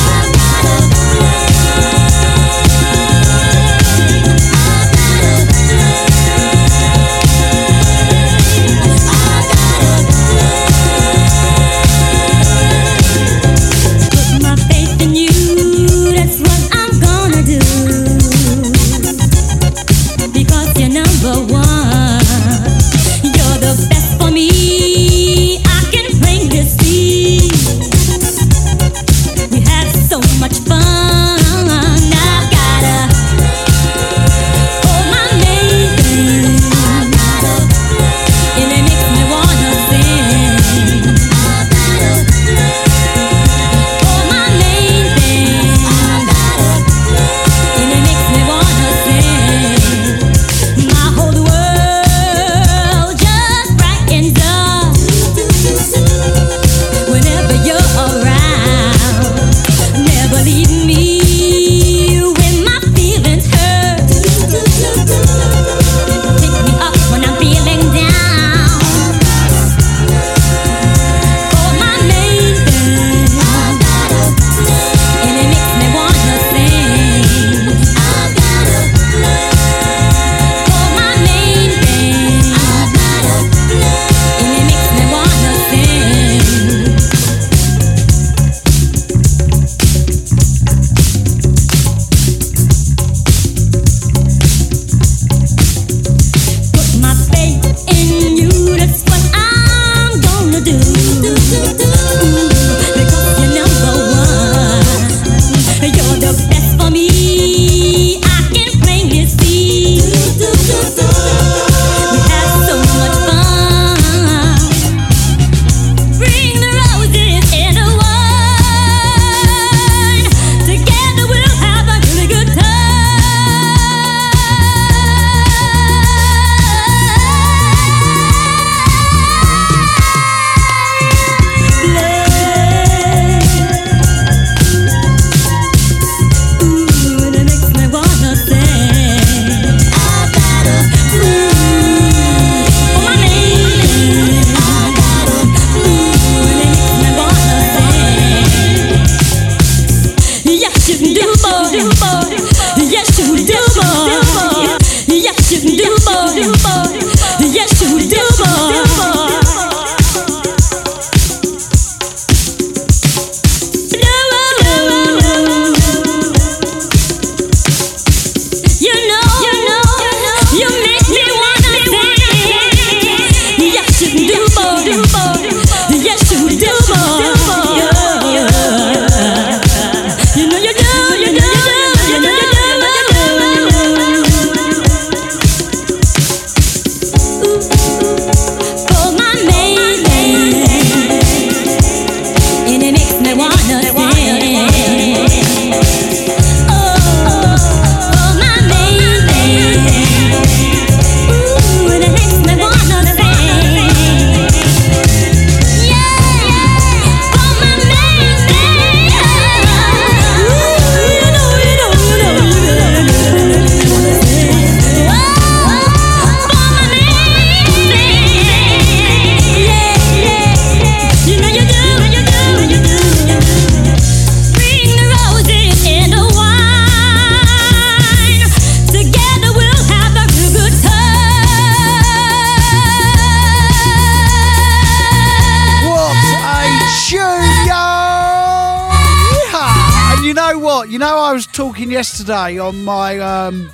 yesterday on my um,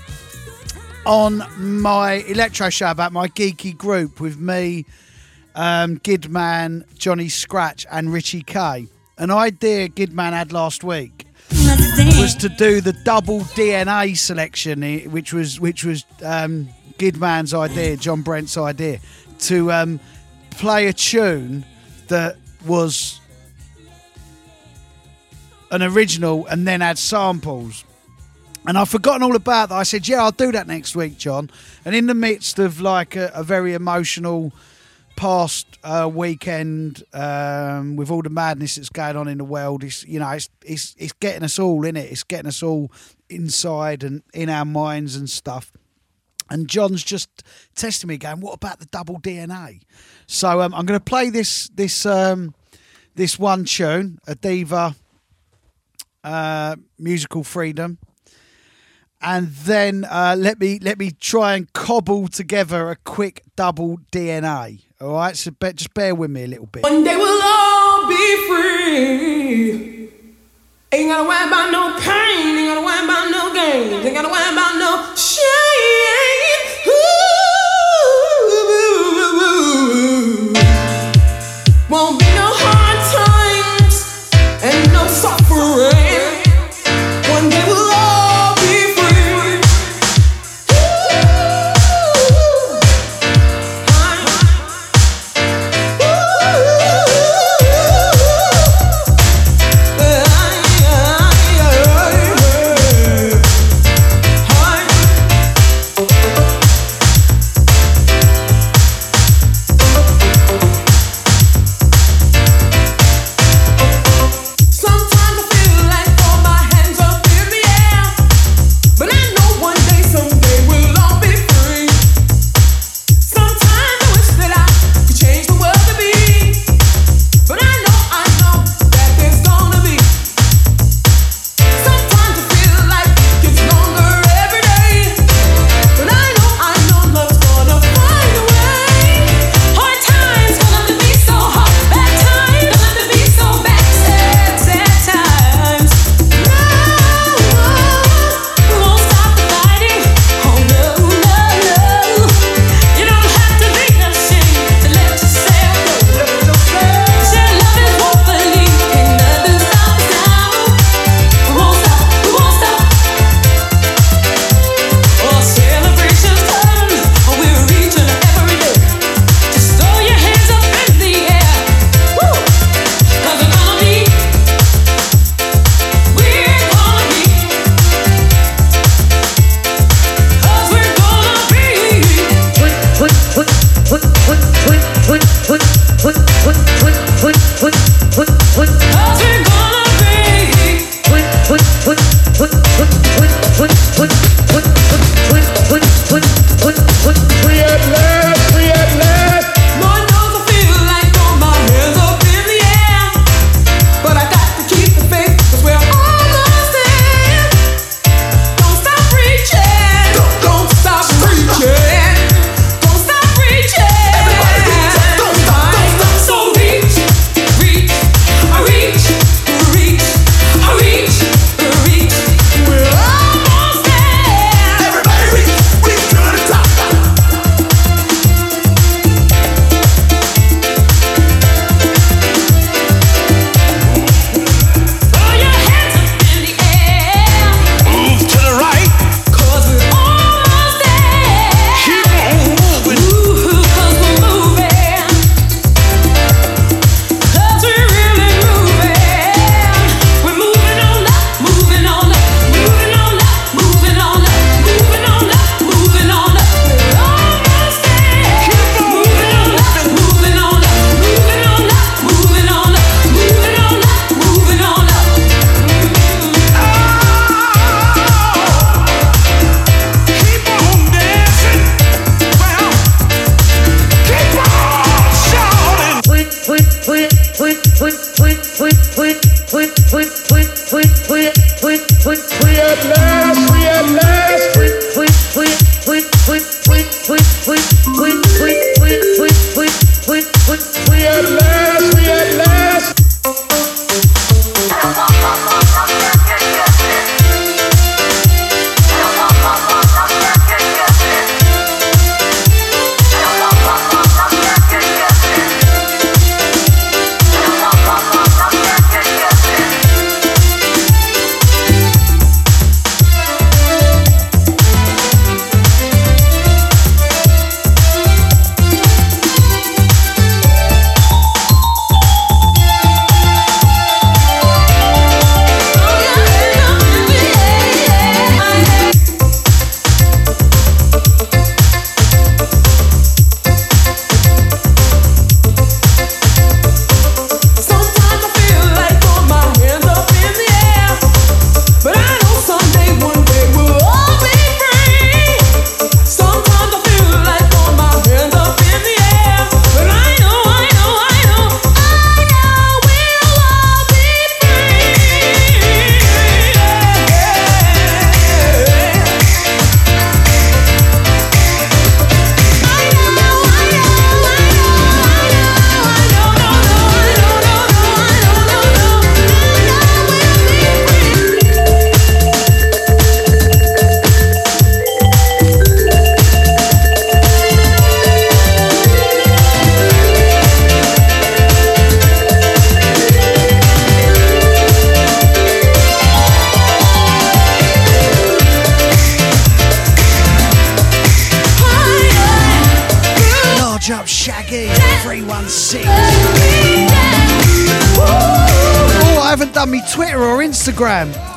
on my electro show about my geeky group with me, um, Gidman, Johnny Scratch, and Richie K. An idea Gidman had last week was to do the double DNA selection, eh, which was which was um, Gidman's idea, John Brent's idea, to um, play a tune that was an original and then add samples. And I've forgotten all about that. I said, yeah, I'll do that next week, John. And in the midst of like a, a very emotional past uh, weekend um, with all the madness that's going on in the world, it's you know, it's it's it's getting us all in it. It's getting us all inside and in our minds and stuff. And John's just testing me, going, "What about the double DNA?" So um, I'm going to play this this um, this one tune, Adeva uh, musical freedom, and then uh, let me let me try and cobble together a quick double DNA. All right, so be, just bear with me a little bit. One day we'll all be free. Ain't gotta worry about no pain, ain't gotta worry about no ain't gotta worry about no shame. Ooh. Won't be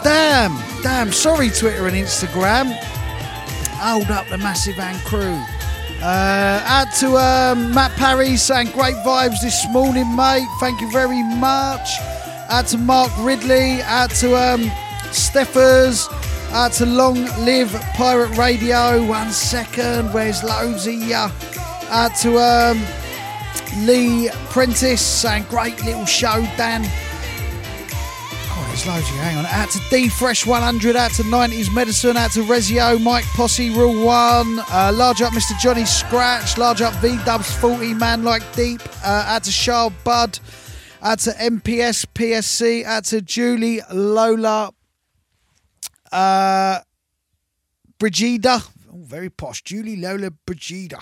Damn, damn. Sorry, Twitter and Instagram. Hold up the Massive and crew. Uh, out to um, Matt Parry saying great vibes this morning, mate. Thank you very much. Out to Mark Ridley. Out to um, Steffers. Out to Long Live Pirate Radio. One second. Where's of ya? Out to um, Lee Prentice saying great little show, Dan. There's loads of you. Hang on. Out to D Fresh 100. Out to 90s Medicine. Out to Rezio. Mike Posse Rule 1. Uh, large up Mr. Johnny Scratch. Large up V Dubs 40. Man Like Deep. Uh, out to Charles Bud. Out to MPS PSC. Out to Julie Lola. Uh, Brigida. Oh, very posh. Julie Lola Brigida.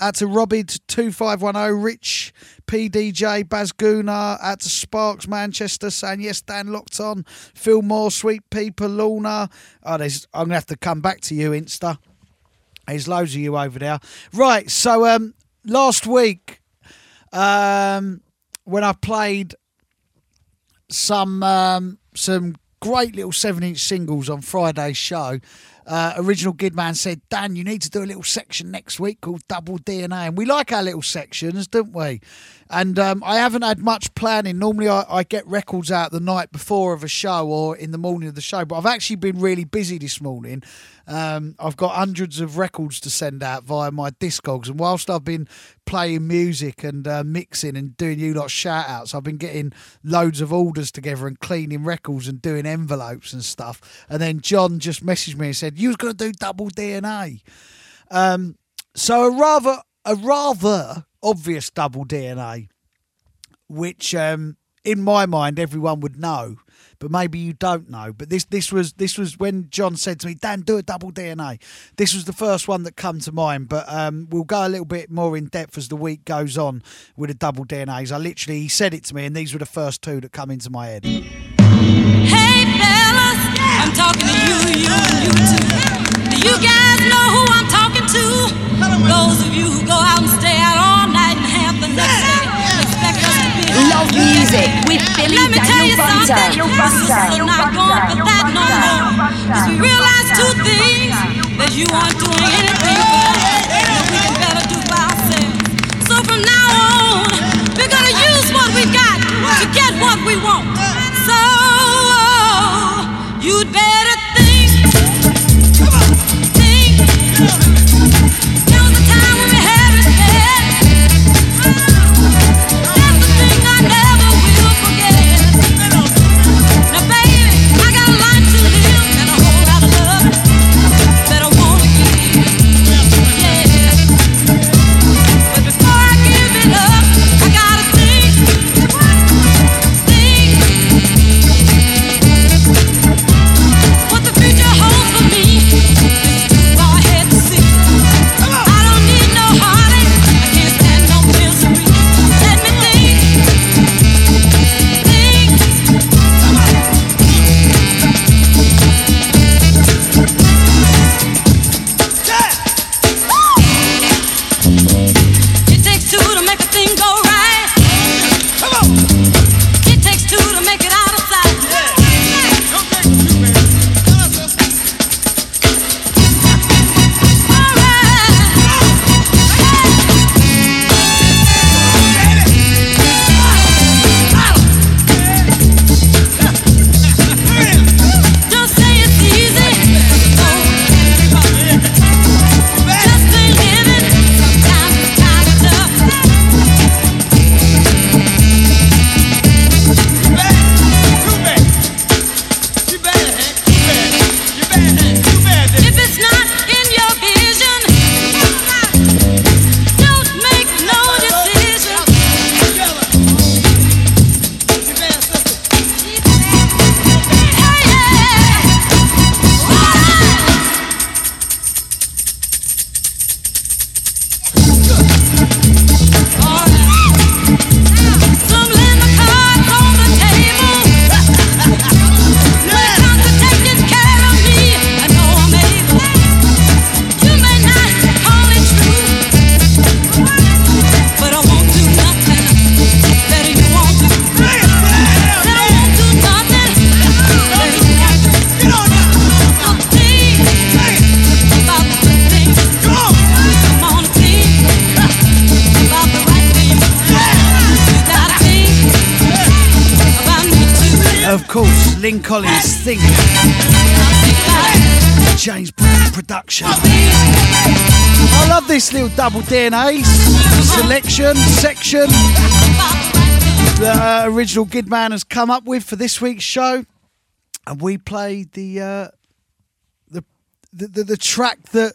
Out to Robbie 2510. Rich PDJ Baz Guna. Out to Sparks Manchester saying yes, Dan locked on. Phil Moore, Sweet People, Luna. Oh, there's, I'm going to have to come back to you, Insta. There's loads of you over there. Right, so um, last week, um, when I played some um, some great little seven inch singles on Friday's show. Uh, original Gidman said, Dan, you need to do a little section next week called Double DNA. And we like our little sections, don't we? And um, I haven't had much planning. Normally, I, I get records out the night before of a show or in the morning of the show, but I've actually been really busy this morning. Um, I've got hundreds of records to send out via my Discogs. And whilst I've been playing music and uh, mixing and doing you lot shout outs, I've been getting loads of orders together and cleaning records and doing envelopes and stuff. And then John just messaged me and said, You was going to do double DNA. Um, so a rather a rather obvious double DNA, which um, in my mind everyone would know, but maybe you don't know. But this this was this was when John said to me, Dan, do a double DNA. This was the first one that come to mind, but um, we'll go a little bit more in depth as the week goes on with the double DNAs. I literally he said it to me, and these were the first two that come into my head. Hey fellas, I'm talking to you, you, you too. Do you guys know who I'm talking to? Those of you who go out and stay Love music with Billy Let me tell you something. We're not going for that no more. 'Cause we realize two things that you aren't doing anything for, that we can better do by ourselves. So from now on, we're gonna use what we got to get what we want. production. I love this little double DNA selection section that uh, original Gidman has come up with for this week's show, and we played the uh, the, the, the the track that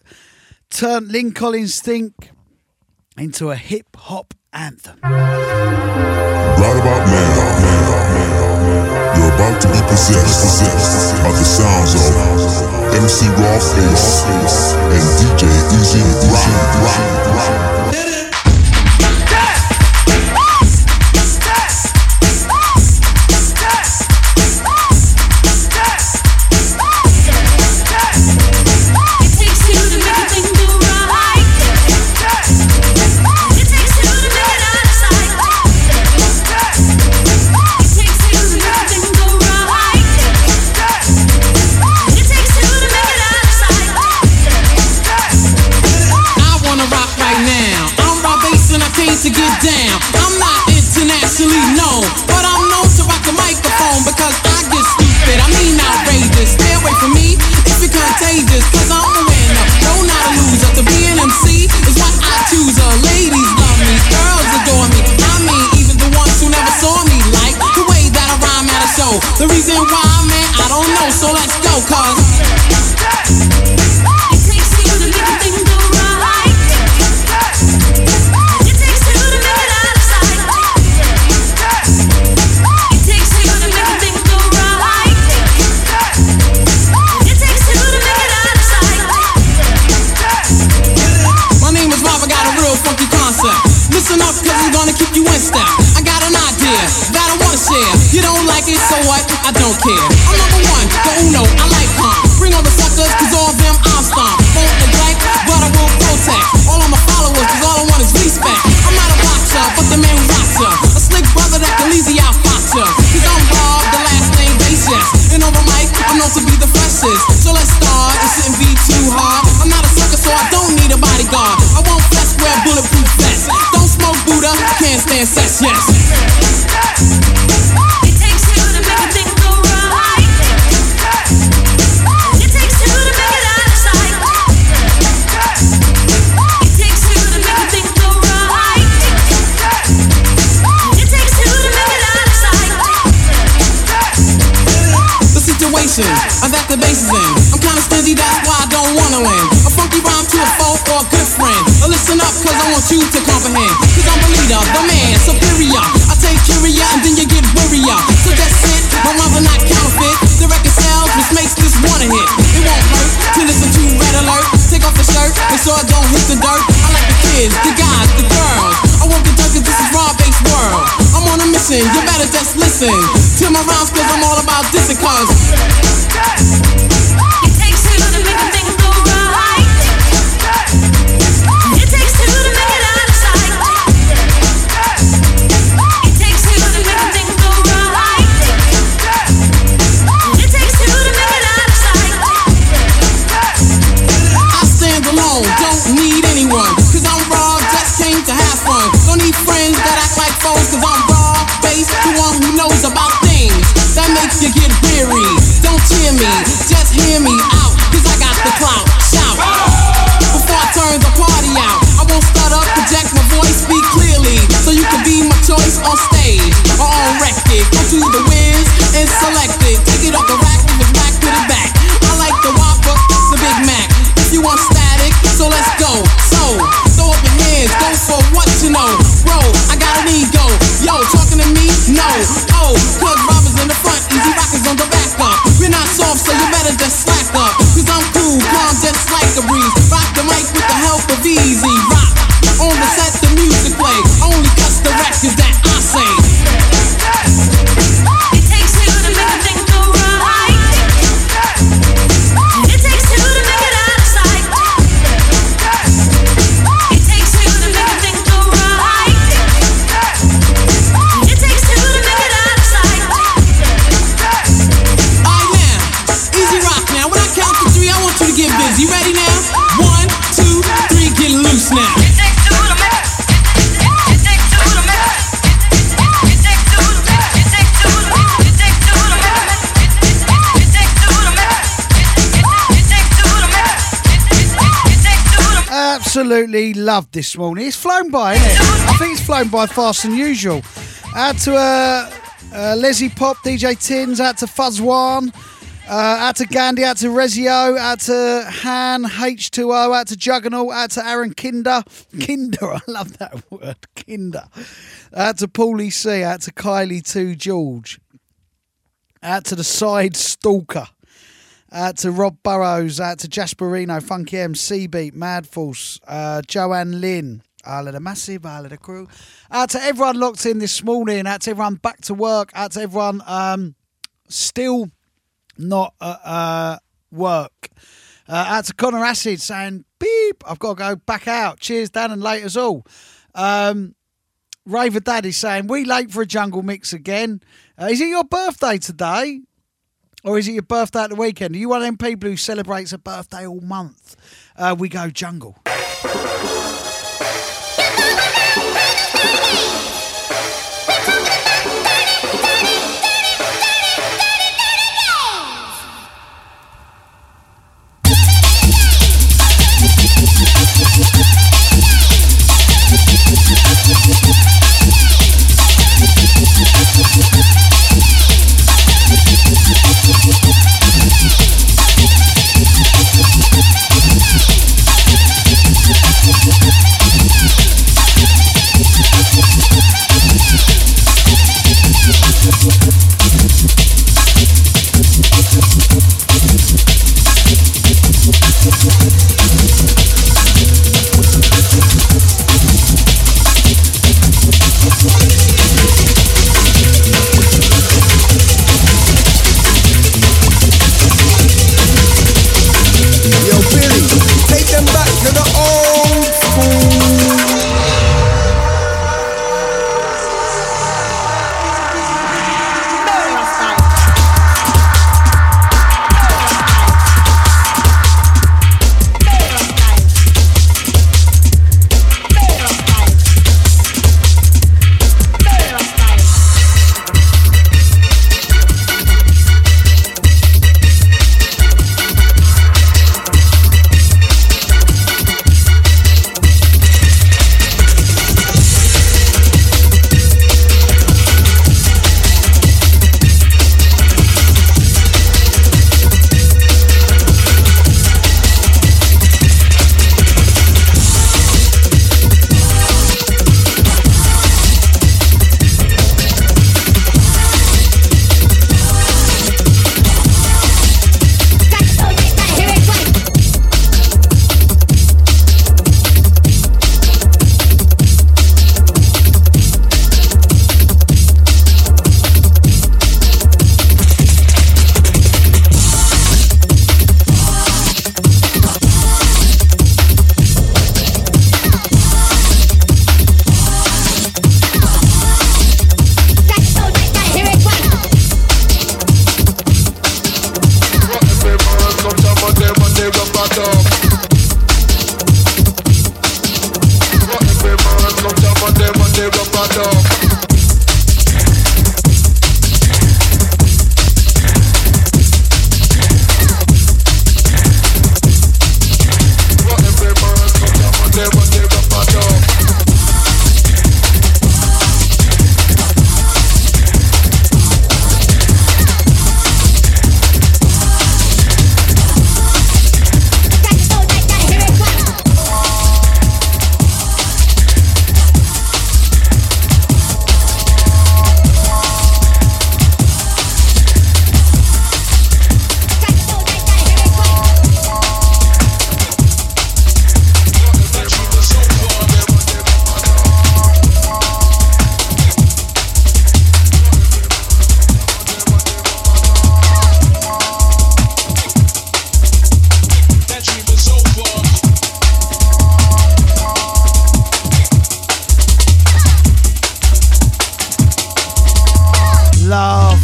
turned Lyn Collins' "Think" into a hip hop anthem. Right about now, you're about to be possessed, possessed by the sounds of. MC Rob Base, and DJ E-Z Rock. This morning. It's flown by, isn't it? I think it's flown by faster than usual. Out to uh, uh, Leslie Pop, DJ Tins, out to Fuzz One, uh, out to Gandhi, out to Rezio, out to Han, H2O, out to Juggernaut, out to Aaron Kinder. Kinder, I love that word, Kinder. Out to Paulie C, out to Kylie 2 George, out to the Side Stalker. Out to Rob Burrows, out to Jasperino, Funky M, Beat, Mad Force, uh, Joanne Lynn, all of the massive, all of the crew. Out to everyone locked in this morning, out to everyone back to work, out to everyone um, still not at uh, work. Uh, out to Connor Acid saying, beep, I've got to go back out. Cheers, Dan, and late as all. Um, Raver Daddy saying, we late for a jungle mix again. Uh, is it your birthday today? Or is it your birthday at the weekend? Are you one of them people who celebrates a birthday all month? Uh, we go jungle.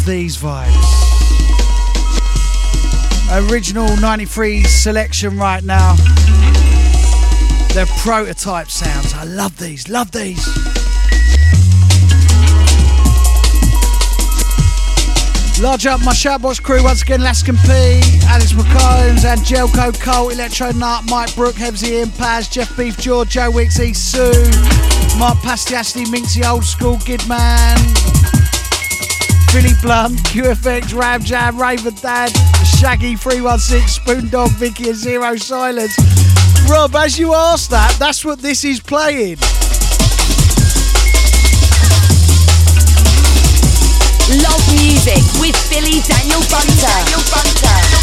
These vibes. Original 93 selection right now. They're prototype sounds. I love these, love these. Large up my Shoutbox crew once again, Laskin P, Alex McCombs, Angelco Cole, Electro Nut, Mike Brook, Hebsy Ian Paz, Jeff Beef George, Joe Wicks, E Sue, Mark Pastiasti, Minxie Old School, Gidman, Billy Blunt, QFX, Ram Jam, Raven Dad, Shaggy 316, Spoondog, Vicky and Zero Silence. Rob, as you asked that, that's what this is playing. Love music with Billy Daniel Bunter. Yo,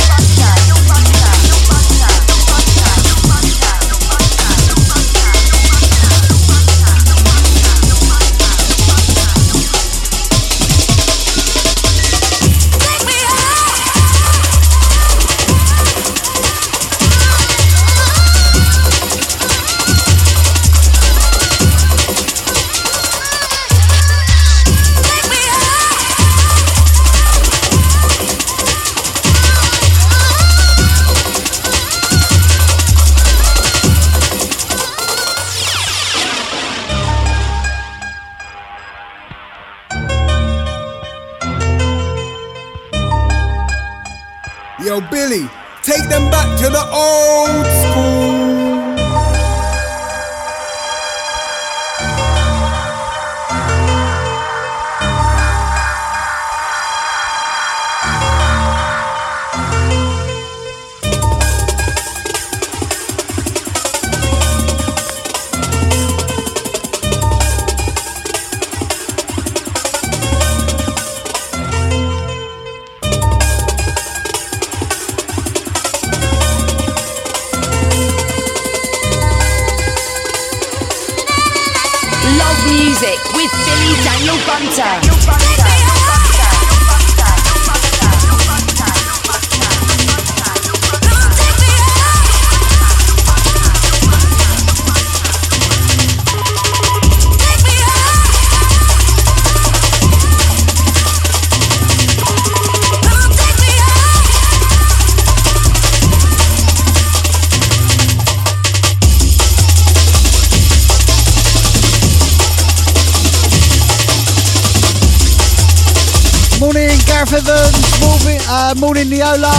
morning Neola.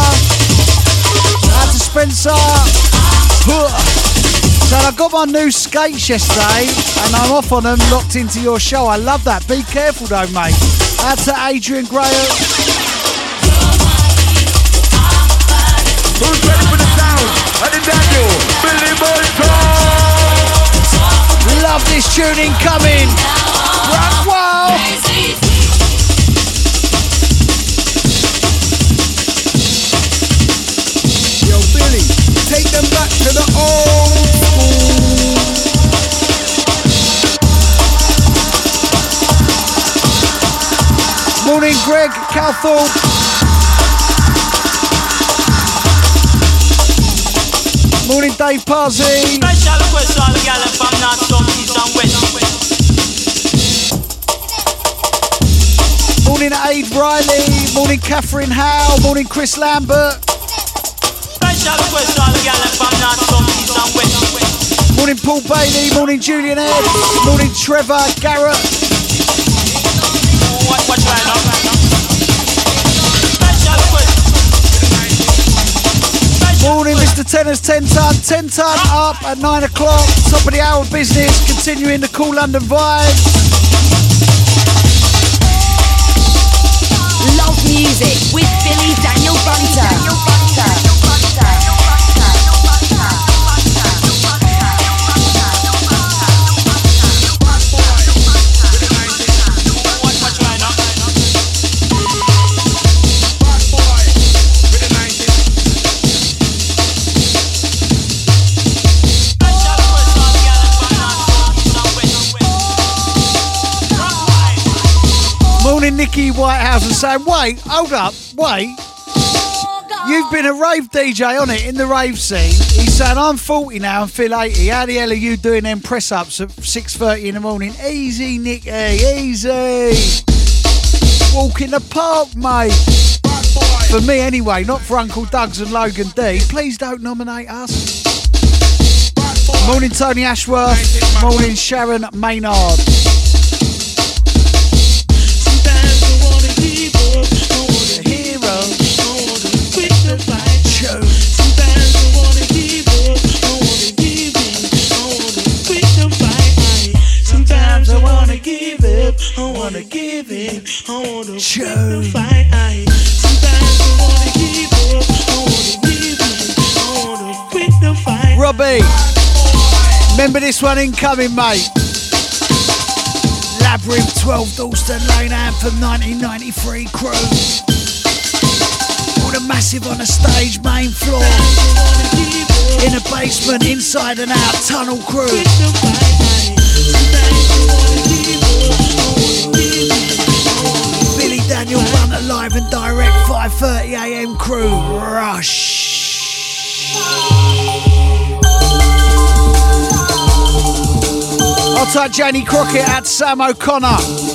Out to Spencer. So I got my new skates yesterday, and I'm off on them, locked into your show. I love that. Be careful though, mate. Out to Adrian Graham. Who's ready for the sound? I did Daniel, Billy Love this tune incoming. Rock Greg Calthorpe. Morning, Dave Parsley. Special request all the from north, south, east and west. Morning, Aid Riley. Morning, Catherine Howe. Morning, Chris Lambert. Special request all the from north, south, east and west. Morning, Paul Bailey. Morning, Julian Ed. Morning, Trevor Garrett. Morning, Mr. Tenors 10 ton. 10 ton up at 9 o'clock. Top of the hour business. Continuing the cool London vibe. Love music with Billy Daniel Bunter. Morning, Nikki Whitehouse, and saying, wait, hold up, wait. You've been a rave DJ on it in the rave scene. He's saying, I'm 40 now and feel 80. How the hell are you doing them press ups at 6.30 in the morning? Easy, Nicky, eh, easy. Walk in the park, mate. For me, anyway, not for Uncle Dugs and Logan D. Please don't nominate us. Morning, Tony Ashworth. Morning, Sharon Maynard. Fight. Robbie, remember this one incoming, mate. Labyrinth 12 Dalston Lane Anthem 1993 crew. All the massive on the stage, main floor. In a basement, inside and out, tunnel crew. Live and direct 5:30 a.m. crew. Rush. I'll take Janie Crockett at Sam O'Connor.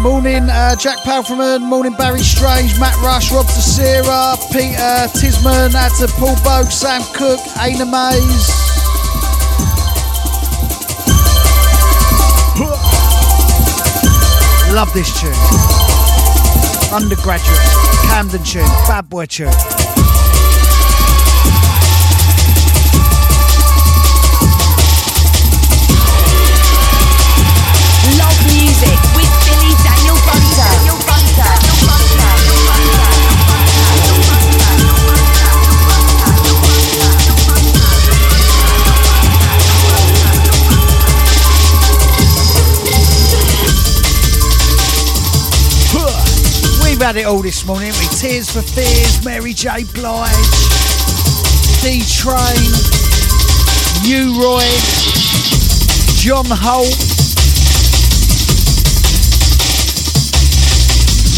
Morning, uh, Jack Palfreman. Morning, Barry Strange, Matt Rush, Rob Tessera, Peter Tisman, out to Paul Bogue, Sam Cook, Aina Mays. Love this tune. Undergraduate, Camden tune, Bad Boy tune. Had it all this morning. We Tears for Fears, Mary J. Blige, D Train, U-Roy, John Holt,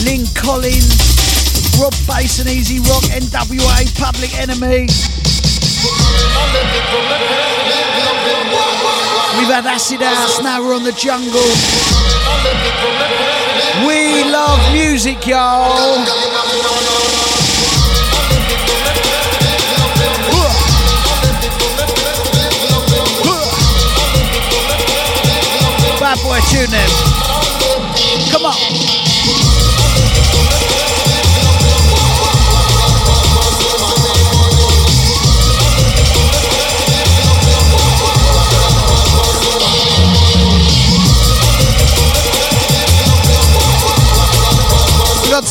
Lyn Collins, Rob Base and E-Z Rock, NWA, Public Enemy. We've had Acid House, now we're on the jungle. We love music, y'all. Bad boy, tune them. Come on.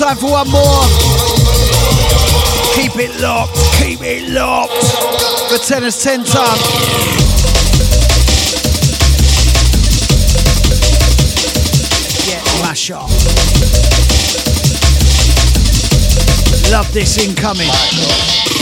Time for one more. Keep it locked, keep it locked. The tennis 10 ton. Yeah, mash up. Love this incoming.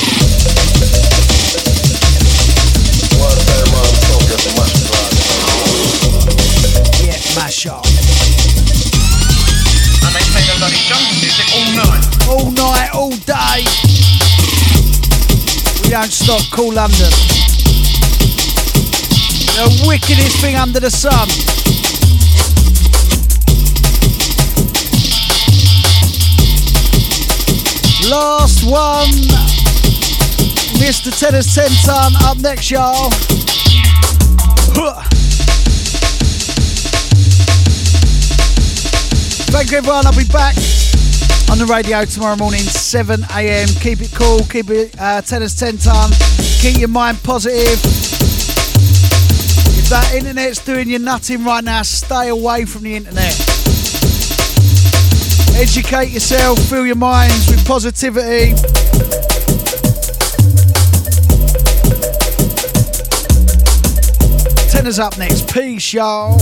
All night. all night, all day. We don't stop. Cool London. The wickedest thing under the sun. Last one. Mr. Tennis 10 ton up next, y'all. Thanks everyone, I'll be back on the radio tomorrow morning, 7am. Keep it cool, keep it uh, 10 as 10 keep your mind positive. If that internet's doing you nothing right now, stay away from the internet. Educate yourself, fill your minds with positivity. Tenors up next. Peace, y'all.